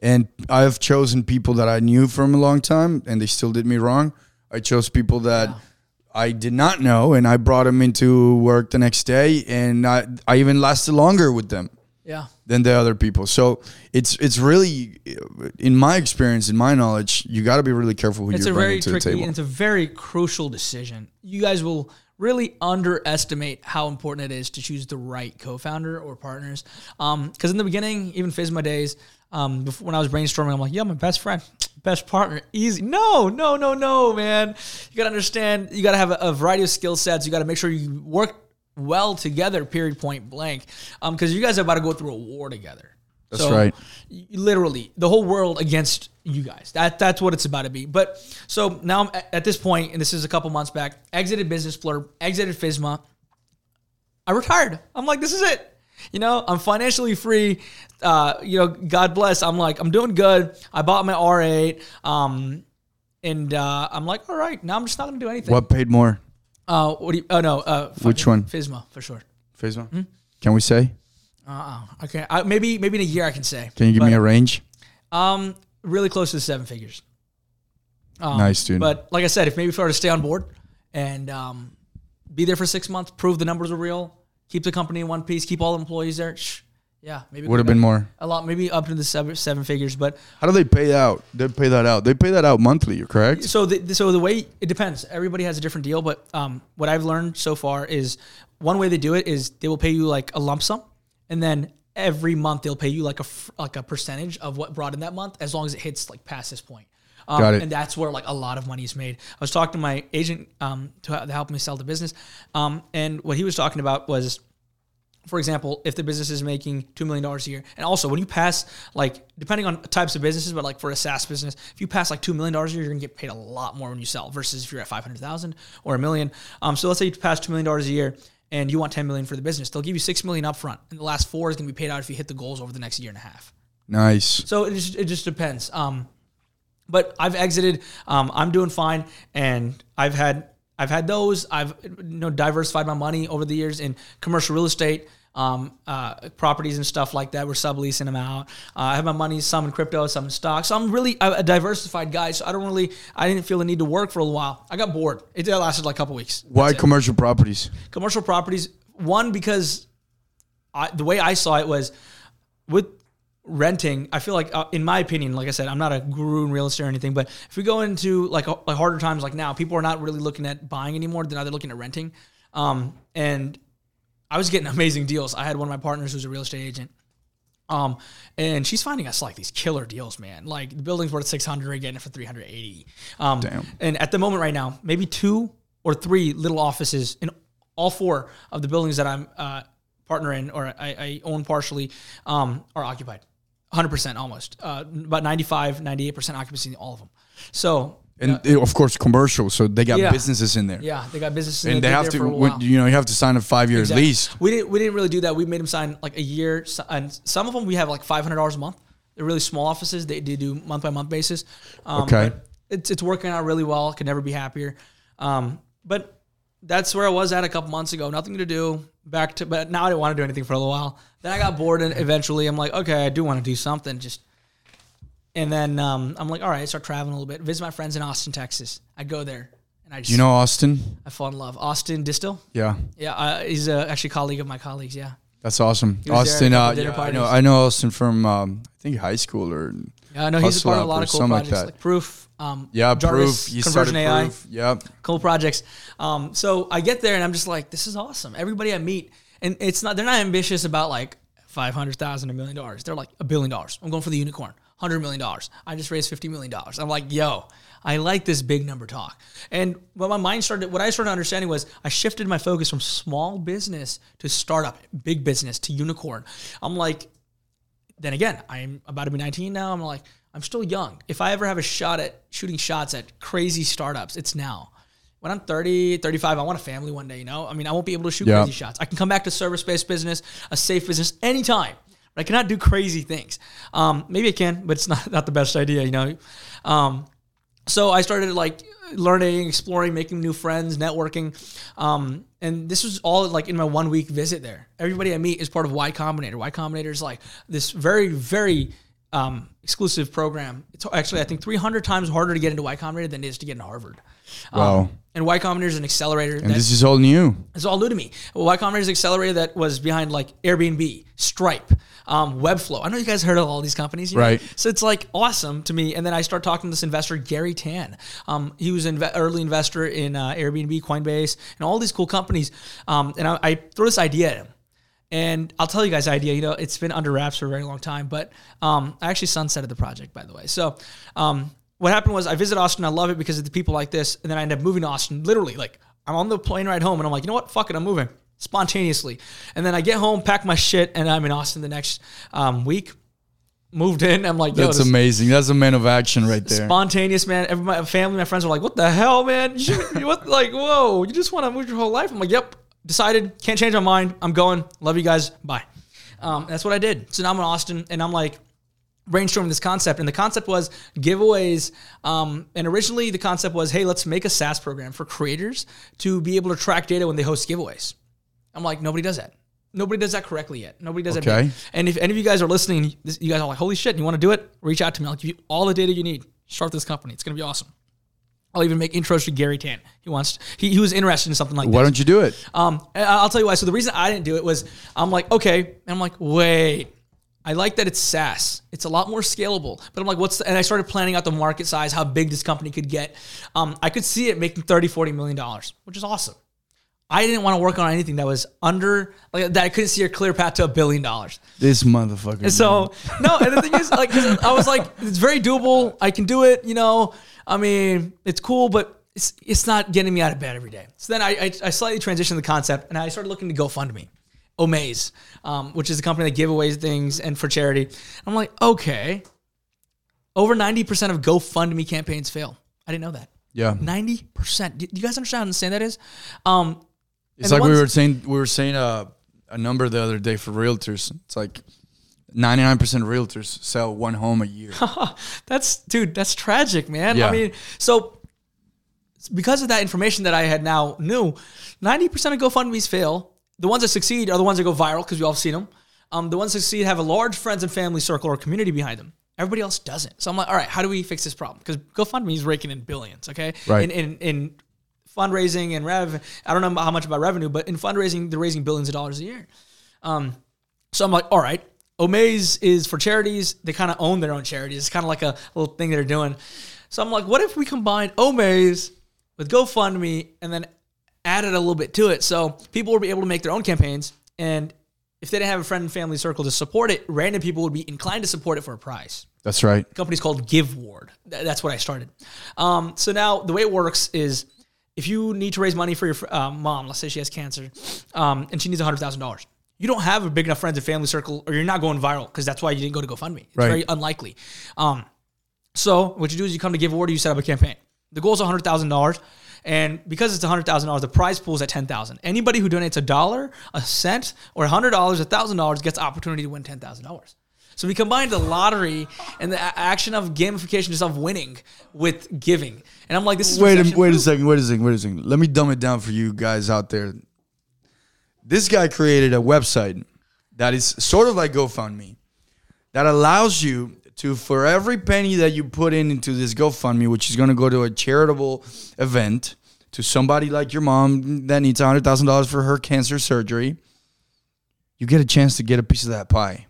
And I've chosen people that I knew from a long time, and they still did me wrong. I chose people that I did not know, and I brought them into work the next day, and I, I even lasted longer with them Yeah. than the other people. So it's it's really, in my experience, in my knowledge, you got to be really careful who It's very bringing to the tricky table. it's a very crucial decision. You guys will really underestimate how important it is to choose the right co-founder or partners. Um, because in the beginning, even Fismma days, um, before, when I was brainstorming, I'm like, yeah, my best friend, best partner, easy. No, no, no, no, man. You got to understand. You got to have a, a variety of skill sets. You got to make sure you work well together. Period. Point blank. Because you guys are about to go through a war together. That's right. Literally, the whole world against you guys. That that's what it's about to be. But so now I'm at, at this point, and this is a couple months back. Exited Business Blurb, exited Fismma. I retired. I'm like, this is it. You know, I'm financially free. Uh, you know, God bless. I'm like, I'm doing good. I bought my R8. Um, and uh, I'm like, all right, now I'm just not gonna do anything. what paid more? Uh, what do you? Oh no. Uh, Which one? Fismma for sure. Fismma. Hmm? Can we say? Uh, okay. I, maybe maybe in a year I can say. Can you give me a range? Um, really close to the seven figures. Um, Nice, dude. But like I said, if maybe if I were to stay on board and um, be there for six months, prove the numbers are real, keep the company in one piece, keep all the employees there, shh, yeah, maybe Would have been more. a lot, maybe up to the seven, seven figures. But How do they pay out? They pay that out. They pay that out monthly. You're correct. so the so the way it depends. Everybody has a different deal, but um, what I've learned so far is one way they do it is they will pay you like a lump sum, and then every month they'll pay you like a like a percentage of what brought in that month, as long as it hits like past this point. Um, Got it. And that's where like a lot of money is made. I was talking to my agent um, to, to help me sell the business, um, and what he was talking about was for example, if the business is making $2 million a year, and also when you pass, like, depending on types of businesses, but like for a SaaS business, if you pass like $2 million a year, you're gonna get paid a lot more when you sell versus if you're at 500,000 or a million. Um, so let's say you pass $2 million a year and you want 10 million for the business. They'll give you 6 million upfront, and the last four is gonna be paid out if you hit the goals over the next year and a half. Nice. So it just, it just depends. Um, but I've exited. Um, I'm doing fine, and I've had I've had those. I've you know diversified my money over the years in commercial real estate. Um, uh, properties and stuff like that. We're subleasing them out. Uh, I have my money some in crypto, some in stocks. So I'm really a a diversified guy. So I don't really, I didn't feel the need to work for a while. I got bored. It lasted like a couple weeks. Why That's it commercial properties? commercial properties. One because I, the way I saw it was with renting. I feel like, uh, in my opinion, like I said, I'm not a guru in real estate or anything, but if we go into like, uh, like harder times like now, people are not really looking at buying anymore. They're either looking at renting. Um, and I was getting amazing deals. I had one of my partners who's a real estate agent. Um, and she's finding us like these killer deals, man. Like the building's worth 600, we're getting it for 380. Um, Damn. and at the moment right now, maybe two or three little offices in all four of the buildings that I'm, uh, partner in or I, I own partially, um, are occupied. 100% almost, uh, about 95, 98% occupancy in all of them. So, And uh, of course, commercial. So they got Yeah. businesses in there. yeah, they got businesses And they they've have to, there for a when- you know, you have to sign a five year Exactly. lease. We didn't we didn't really do that. We made them sign like a year, and some of them we have like five hundred dollars a month. They're really small offices. They, they do month by month basis. Um, Okay. It's it's working out really well. Could never be happier. Um, but that's where I was at a couple months ago. Nothing to do. Back to but now I didn't want to do anything for a little while. Then I got bored and eventually I'm like, okay, I do want to do something. Just and then um, I'm like, all right, I start traveling a little bit. Visit my friends in Austin, Texas. I go there and I just You know Austin? I fall in love. Austin Distill. Yeah. Yeah, uh, he's uh, actually a colleague of my colleagues. Yeah. That's awesome. He was there at Austin, a uh, yeah, I know. I know Austin from um, I think high school or Yeah, I know he's a part of a lot of cool like projects that. like, Proof, um, yeah, Jarvis, proof. You Conversion started AI, proof. Yep. cool projects. Um, so I get there and I'm just like, this is awesome. Everybody I meet, and it's not they're not ambitious about like five hundred thousand, a million dollars. They're like a billion dollars. I'm going for the unicorn, hundred million dollars. I just raised fifty million dollars. I'm like, yo, I like this big number talk. And what my mind started, what I started understanding was I shifted my focus from small business to startup, big business to unicorn. I'm like, then again, I'm about to be 19 now. I'm like, I'm still young. If I ever have a shot at shooting shots at crazy startups, it's now. When I'm 30, 35, I want a family one day, you know? I mean, I won't be able to shoot Yeah. crazy shots. I can come back to service based business, a safe business anytime. But I cannot do crazy things. Um, maybe I can, but it's not, not the best idea, you know? Um, so I started like learning, exploring, making new friends, networking. Um, and this was all like in my one week visit there. Everybody I meet is part of Y Combinator. Y Combinator is like this very, very um, exclusive program. It's actually I think 300 times harder to get into Y Combinator than it is to get into Harvard. Um, Wow. and Y Combinator is an accelerator. And this is all new. It's all new to me. Y Combinator is an accelerator that was behind like Airbnb, Stripe, um, Webflow. I know you guys heard of all these companies, you know? Right. So it's like awesome to me. And then I start talking to this investor, Garry Tan. Um, he was an early investor in uh, Airbnb, Coinbase, and all these cool companies. Um, and I, I throw this idea at him. And I'll tell you guys the idea. You know, it's been under wraps for a very long time, but um, I actually sunsetted the project, by the way. So um, what happened was I visit Austin. I love it because of the people like this, and then I end up moving to Austin. Literally, like I'm on the plane ride home, and I'm like, you know what? Fuck it, I'm moving spontaneously. And then I get home, pack my shit, and I'm in Austin the next um, week. Moved in. I'm like, yo, That's amazing. That's a man of action right there. spontaneous, man. Every, my family, my friends were like, "What the hell, man? You what? Like, whoa! You just want to move your whole life?" I'm like, "Yep." Decided. Can't change my mind. I'm going. Love you guys. Bye. Um, that's what I did. So now I'm in Austin, and I'm like brainstorming this concept. And the concept was giveaways. Um, and originally, the concept was, "Hey, let's make a SaaS program for creators to be able to track data when they host giveaways." I'm like, nobody does that. Nobody does that correctly yet. Nobody does that. Okay. And if any of you guys are listening, you guys are like, holy shit, you want to do it? Reach out to me. I'll give you all the data you need. Start this company. It's going to be awesome. I'll even make intros to Garry Tan. He wants, he, he was interested in something like this. Why this. don't you do it? Um, I'll tell you why. So the reason I didn't do it was I'm like, okay. And I'm like, wait. I like that it's SaaS. It's a lot more scalable. But I'm like, what's the, and I started planning out the market size, how big this company could get. Um, I could see it making 30, 40 million dollars, which is awesome. I didn't want to work on anything that was under like that I couldn't see a clear path to a billion dollars. This motherfucker. And so no, and the thing is, like, I was like, it's very doable. I can do it. You know, I mean, it's cool, but it's it's not getting me out of bed every day. So then I I, I slightly transitioned the concept, and I started looking to GoFundMe, Omaze, um, which is a company that gives away things and for charity. I'm like, okay, over ninety percent of GoFundMe campaigns fail. I didn't know that. yeah. Ninety percent. Do you guys understand how insane that is? Um, It's like the we were saying. We were saying uh, a number the other day for realtors. It's like ninety nine percent of realtors sell one home a year. That's dude, that's tragic, man. Yeah. I mean, so because of that information that I had now knew, 90% of GoFundMe's fail. The ones that succeed are the ones that go viral because we all seen them. Um, the ones that succeed have a large friends and family circle or community behind them. Everybody else doesn't. So I'm like, all right, how do we fix this problem? Because GoFundMe is raking in billions, okay? Right. In, in, in fundraising and rev, I don't know how much about revenue, but in fundraising, they're raising billions of dollars a year. Um, so I'm like, all right, Omaze is for charities. They kind of own their own charities. It's kind of like a little thing they're doing. So I'm like, what if we combine Omaze with GoFundMe and then added a little bit to it so people would be able to make their own campaigns and if they didn't have a friend and family circle to support it, random people would be inclined to support it for a price That's right. company's called GiveWard. Th- That's what I started. Um, so now the way it works is if you need to raise money for your uh, mom, let's say she has cancer, um, and she needs hundred thousand dollars. You don't have a big enough friends and family circle, or you're not going viral because that's why you didn't go to GoFundMe. It's Right. very unlikely. Um, so what you do is you come to Give GiveWard, you set up a campaign. The goal is hundred thousand dollars. And because it's hundred thousand dollars, the prize pool is at ten thousand. Anybody who donates a dollar, a cent, or hundred dollars, thousand dollars gets opportunity to win ten thousand dollars. So we combined the lottery and the action of gamification just of winning with giving. And I'm like, this is Wait a wait a second. Wait a second. Wait a second. Let me dumb it down for you guys out there. This guy created a website that is sort of like GoFundMe that allows you to for every penny that you put in into this GoFundMe, which is going to go to a charitable event to somebody like your mom that needs hundred thousand dollars for her cancer surgery, you get a chance to get a piece of that pie.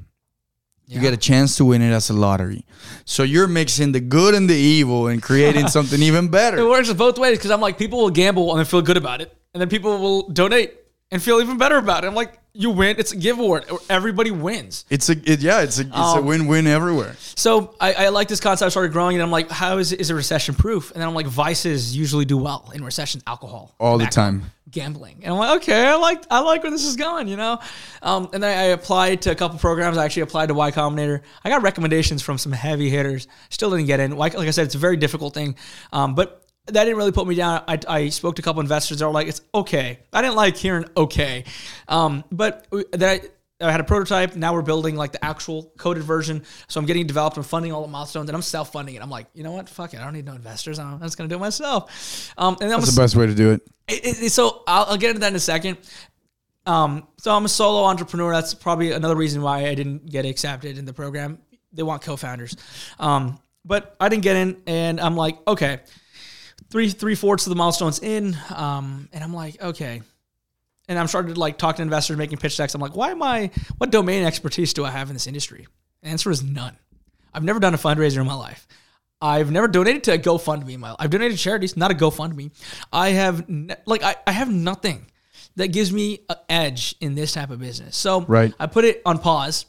You get a chance to win it as a lottery. So you're mixing the good and the evil and creating something even better. It works both ways because I'm like, people will gamble and then feel good about it. And then people will donate and feel even better about it. I'm like, you win. It's a give award. Everybody wins. It's a it, yeah, it's a it's a Um, win-win everywhere. So I, I like this concept. I started growing and I'm like, how is it, is it recession proof? And then I'm like, vices usually do well in recessions, alcohol. All the time. Gambling. And I'm like, okay, I like I like where this is going, you know? Um, and then I applied to a couple programs. I actually applied to Y Combinator. I got recommendations from some heavy hitters. Still didn't get in. Like, like I said, it's a very difficult thing. Um, but that didn't really put me down. I, I spoke to a couple investors. They were like, it's okay. I didn't like hearing okay. Um, but that I had a prototype. Now we're building like the actual coded version. So I'm getting developed. I'm funding all the milestones, and I'm self funding it. I'm like, you know what? Fuck it. I don't need no investors. I'm just gonna do it myself. Um, and I'm That's a, the best way to do it. it, it, so I'll, I'll get into that in a second. Um, so I'm a solo entrepreneur. That's probably another reason why I didn't get accepted in the program. they want co-founders. Um, but I didn't get in, and I'm like, okay, three three fourths of the milestones in, um, and I'm like, okay. And I'm starting to like talk to investors, making pitch decks. I'm like, why am I? What domain expertise do I have in this industry? The answer is none. I've never done a fundraiser in my life. I've never donated to a GoFundMe in my life. I've donated to charities, not a GoFundMe. I have ne- like I, I have nothing that gives me an edge in this type of business. So Right. I put it on pause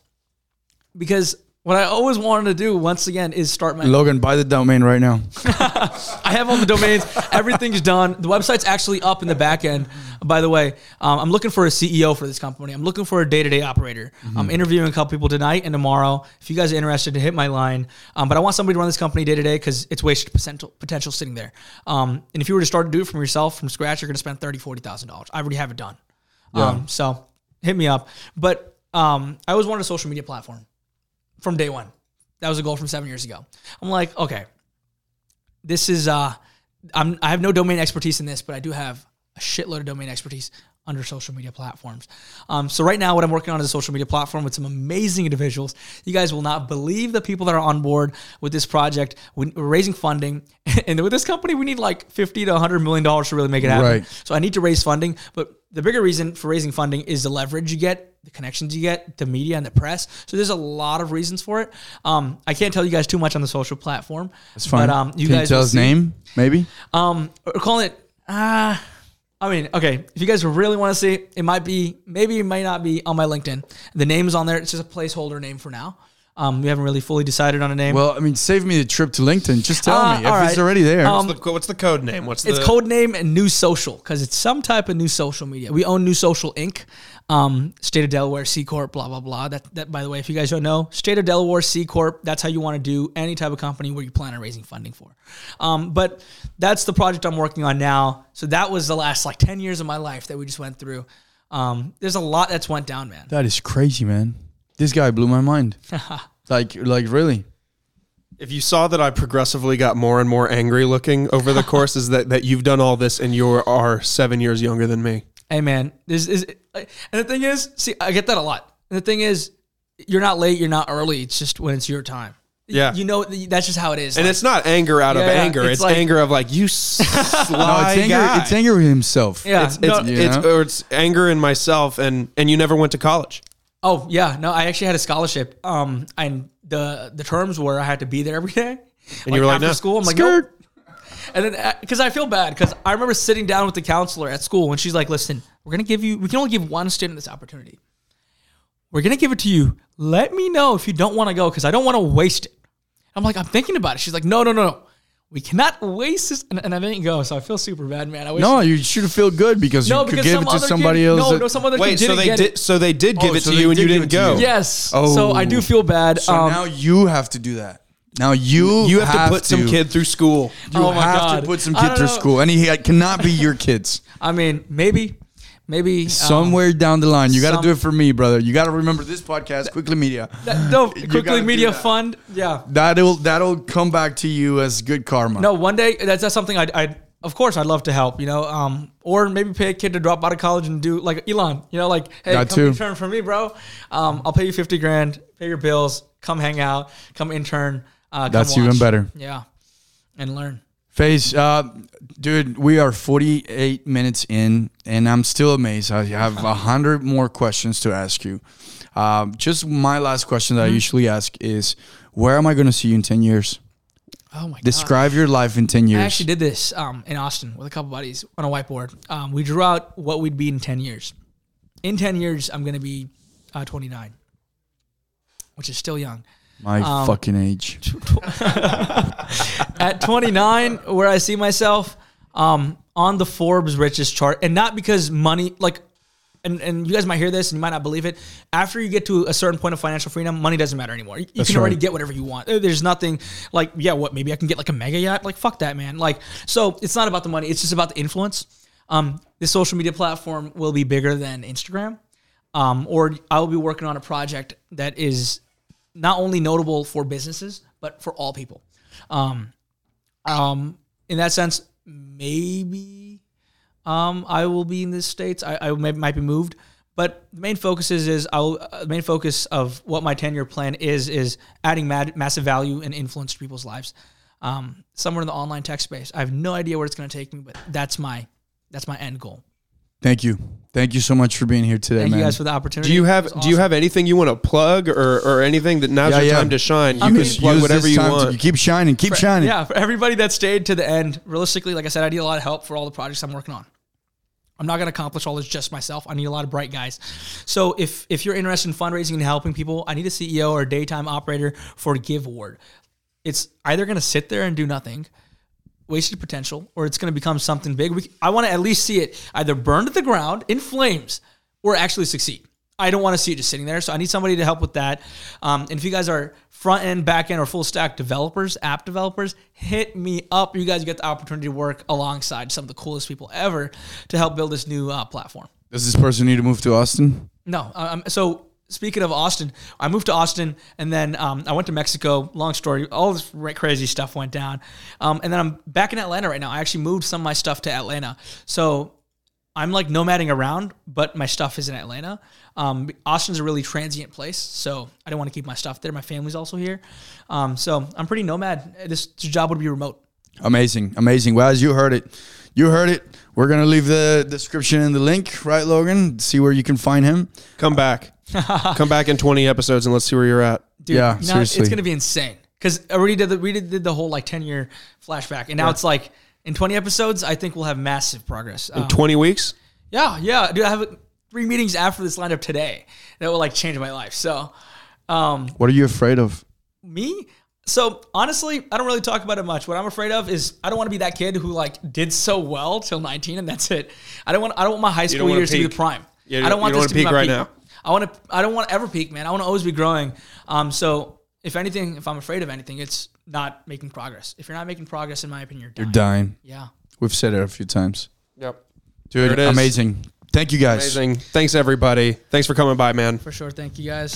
because what I always wanted to do once again is start my Logan, buy the domain right now. I have all the domains. Everything's done. The website's actually up in the back end. By the way, um, I'm looking for a CEO for this company. I'm looking for a day to day operator. I'm interviewing a couple people tonight and tomorrow. If you guys are interested, to hit my line. Um, but I want somebody to run this company day to day because it's wasted potential, potential sitting there. Um, and if you were to start to do it from yourself from scratch, you're going to spend thirty, forty thousand dollars. I already have it done. Um, so hit me up. But um, I always wanted a social media platform from day one. That was a goal from seven years ago. I'm like, okay, this is uh I'm I have no domain expertise in this, but I do have a shitload of domain expertise under social media platforms. Um, so right now, what I'm working on is a social media platform with some amazing individuals. You guys will not believe the people that are on board with this project. We- We're raising funding, and with this company, we need like 50 to 100 million dollars to really make it happen. Right. So I need to raise funding, but the bigger reason for raising funding is the leverage you get, the connections you get, the media and the press. So there's a lot of reasons for it. Um, I can't tell you guys too much on the social platform. That's fine. But, um, you Can guys you tell his see. name? Maybe. Um, we're calling it. Uh, I mean, okay. If you guys really want to see, it, it might be, maybe it might not be on my LinkedIn. The name is on there. It's just a placeholder name for now. Um, we haven't really fully decided on a name. Well, I mean, save me the trip to LinkedIn. Just tell Uh, me if all it's right. already there. Um, What's the, what's the code name? What's it's the code name and New Social because it's some type of new social media. We own New Social Inc. Um, State of Delaware C Corp. Blah blah blah. That that by the way, if you guys don't know, State of Delaware C Corp. That's how you want to do any type of company where you plan on raising funding for. Um, but that's the project I'm working on now. So that was the last like ten years of my life that we just went through. Um, there's a lot that's went down, man. that is crazy, man. This guy blew my mind. like, like really. if you saw that I progressively got more and more angry looking over the course, is that that you've done all this and you are seven years younger than me. Hey man, this is and the thing is, see, I get that a lot. And the thing is, you're not late, you're not early. It's just when it's your time. Yeah. you know that's just how it is. And Like, it's not anger out of Yeah, anger; it's it's, like- anger of like you sly No, it's anger. guy. It's anger with himself. yeah, It's, no, it's, You it's, or it's anger in myself, and and you never went to college. Oh yeah, no, I actually had a scholarship. Um, and the the terms were I had to be there every day. And you were like, after no. school, I'm like, Skirt. nope. And then because I feel bad because I remember sitting down with the counselor at school and she's like, listen, we're gonna give you, we can only give one student this opportunity. We're gonna give it to you. Let me know if you don't want to go because I don't want to waste it. I'm like, I'm thinking about it. She's like, no, no, no, no. We cannot waste this. And, and I didn't go, so I feel super bad, man. I wish. No, you should feel good because no, you could give it to somebody kid, else. No, that- no, some other Wait, kid so didn't they get did? it. So they did give Oh, it so to they you, and you did give didn't go. you. Yes. So I do Oh. feel bad. So um, now you have to do that. Now you You have, to put some kid through school. You Oh my have God. to put some kid through know. school, and he cannot be your kids. I mean, maybe, maybe um, Somewhere down the line, you got to do it for me, brother. You got to remember this podcast, Quickly Media. That, no, You quickly media fund. Yeah. That'll that'll come back to you as good karma. No, one day that's, that's something I'd, I'd, of course, I'd love to help, you know, um, or maybe pay a kid to drop out of college and do like Elon, you know, like, hey, That come too. intern for me, bro. Um, I'll pay you 50 grand, pay your bills, come hang out, come intern. Uh, come That's even watch. better. Yeah. And learn. Faze, uh, dude, we are 48 minutes in, and I'm still amazed. I have a hundred more questions to ask you. Um, just my last question that I usually ask is, where am I going to see you in 10 years? Oh my God. Describe your life in 10 years. I actually did this um, in Austin with a couple buddies on a whiteboard. Um, we drew out what we'd be in 10 years. In 10 years, I'm going to be uh, 29, which is still young. my um, fucking age. At 29, where I see myself um, on the Forbes richest chart, and not because money, like, and, and you guys might hear this and you might not believe it. After you get to a certain point of financial freedom, money doesn't matter anymore. You, you can already get whatever you want. There's nothing like, yeah, what, maybe I can get like a mega yacht? Like, fuck that, man. Like, so it's not about the money, it's just about the influence. Um, this social media platform will be bigger than Instagram. Um, or I will be working on a project that is not only notable for businesses, but for all people. Um, um, in that sense, maybe um, I will be in the states. I, I may, might be moved, But the main focus is, is I'll, uh, the main focus of what my 10 year plan is, is adding mad, massive value and influence to people's lives. Um, somewhere in the online tech space. I have no idea where it's going to take me, but that's my, that's my end goal. Thank you. Thank you so much for being here today, Thank man. you guys for the opportunity. Do you have was Do you have anything you want to plug or, or anything that now's Yeah, your yeah. time to shine? You I can mean- plug whatever you time to- want. you keep shining. Keep shining. Yeah, for everybody that stayed to the end, realistically, like I said, I need a lot of help for all the projects I'm working on. I'm not going to accomplish all this just myself. I need a lot of bright guys. So if if you're interested in fundraising and helping people, I need a CEO or a daytime operator for Give Award. It's either going to sit there and do nothing, wasted potential, or it's going to become something big. We, I want to at least see it either burn to the ground in flames or actually succeed. I don't want to see it just sitting there. So I need somebody to help with that. Um, and if you guys are front end, back end, or full stack developers, app developers, hit me up. You guys get the opportunity to work alongside some of the coolest people ever to help build this new uh, platform. Does this person need to move to Austin? No. Um, so speaking of Austin, I moved to Austin and then um, I went to Mexico. Long story, all this crazy stuff went down. Um, and then I'm back in Atlanta right now. I actually moved some of my stuff to Atlanta. So I'm like nomading around, but my stuff is in Atlanta. Um, Austin's a really transient place, so I don't want to keep my stuff there. My family's also here, um, so I'm pretty nomad. This, this job would be remote. Amazing, amazing. Well, as you heard it, you heard it. We're gonna leave the description in the link, right, Logan? See where you can find him. Come back. Come back in 20 episodes and let's see where you're at. Dude, Yeah, you seriously. it's gonna be insane because I already did the we did, did the whole like 10 year flashback, and now it's like in 20 episodes, I think we'll have massive progress. Um, 20 weeks? yeah, yeah, dude, I have three meetings after this lineup today that will like change my life. So, um, What are you afraid of? me so honestly i don't really talk about it much what i'm afraid of is i don't want to be that kid who like did so well till 19 and that's it i don't want i don't want my high school wanna years to be the prime Yeah, i don't want you don't this to wanna be peak my right peak now. I want to i don't want to ever peak man i want to always be growing um so if anything if i'm afraid of anything it's not making progress if you're not making progress in my opinion you're dying. You're dying. dying. yeah We've said it a few times. Yep. Dude, it is. amazing. Thank you guys. Amazing. Thanks, everybody. Thanks for coming by, man. for sure thank you guys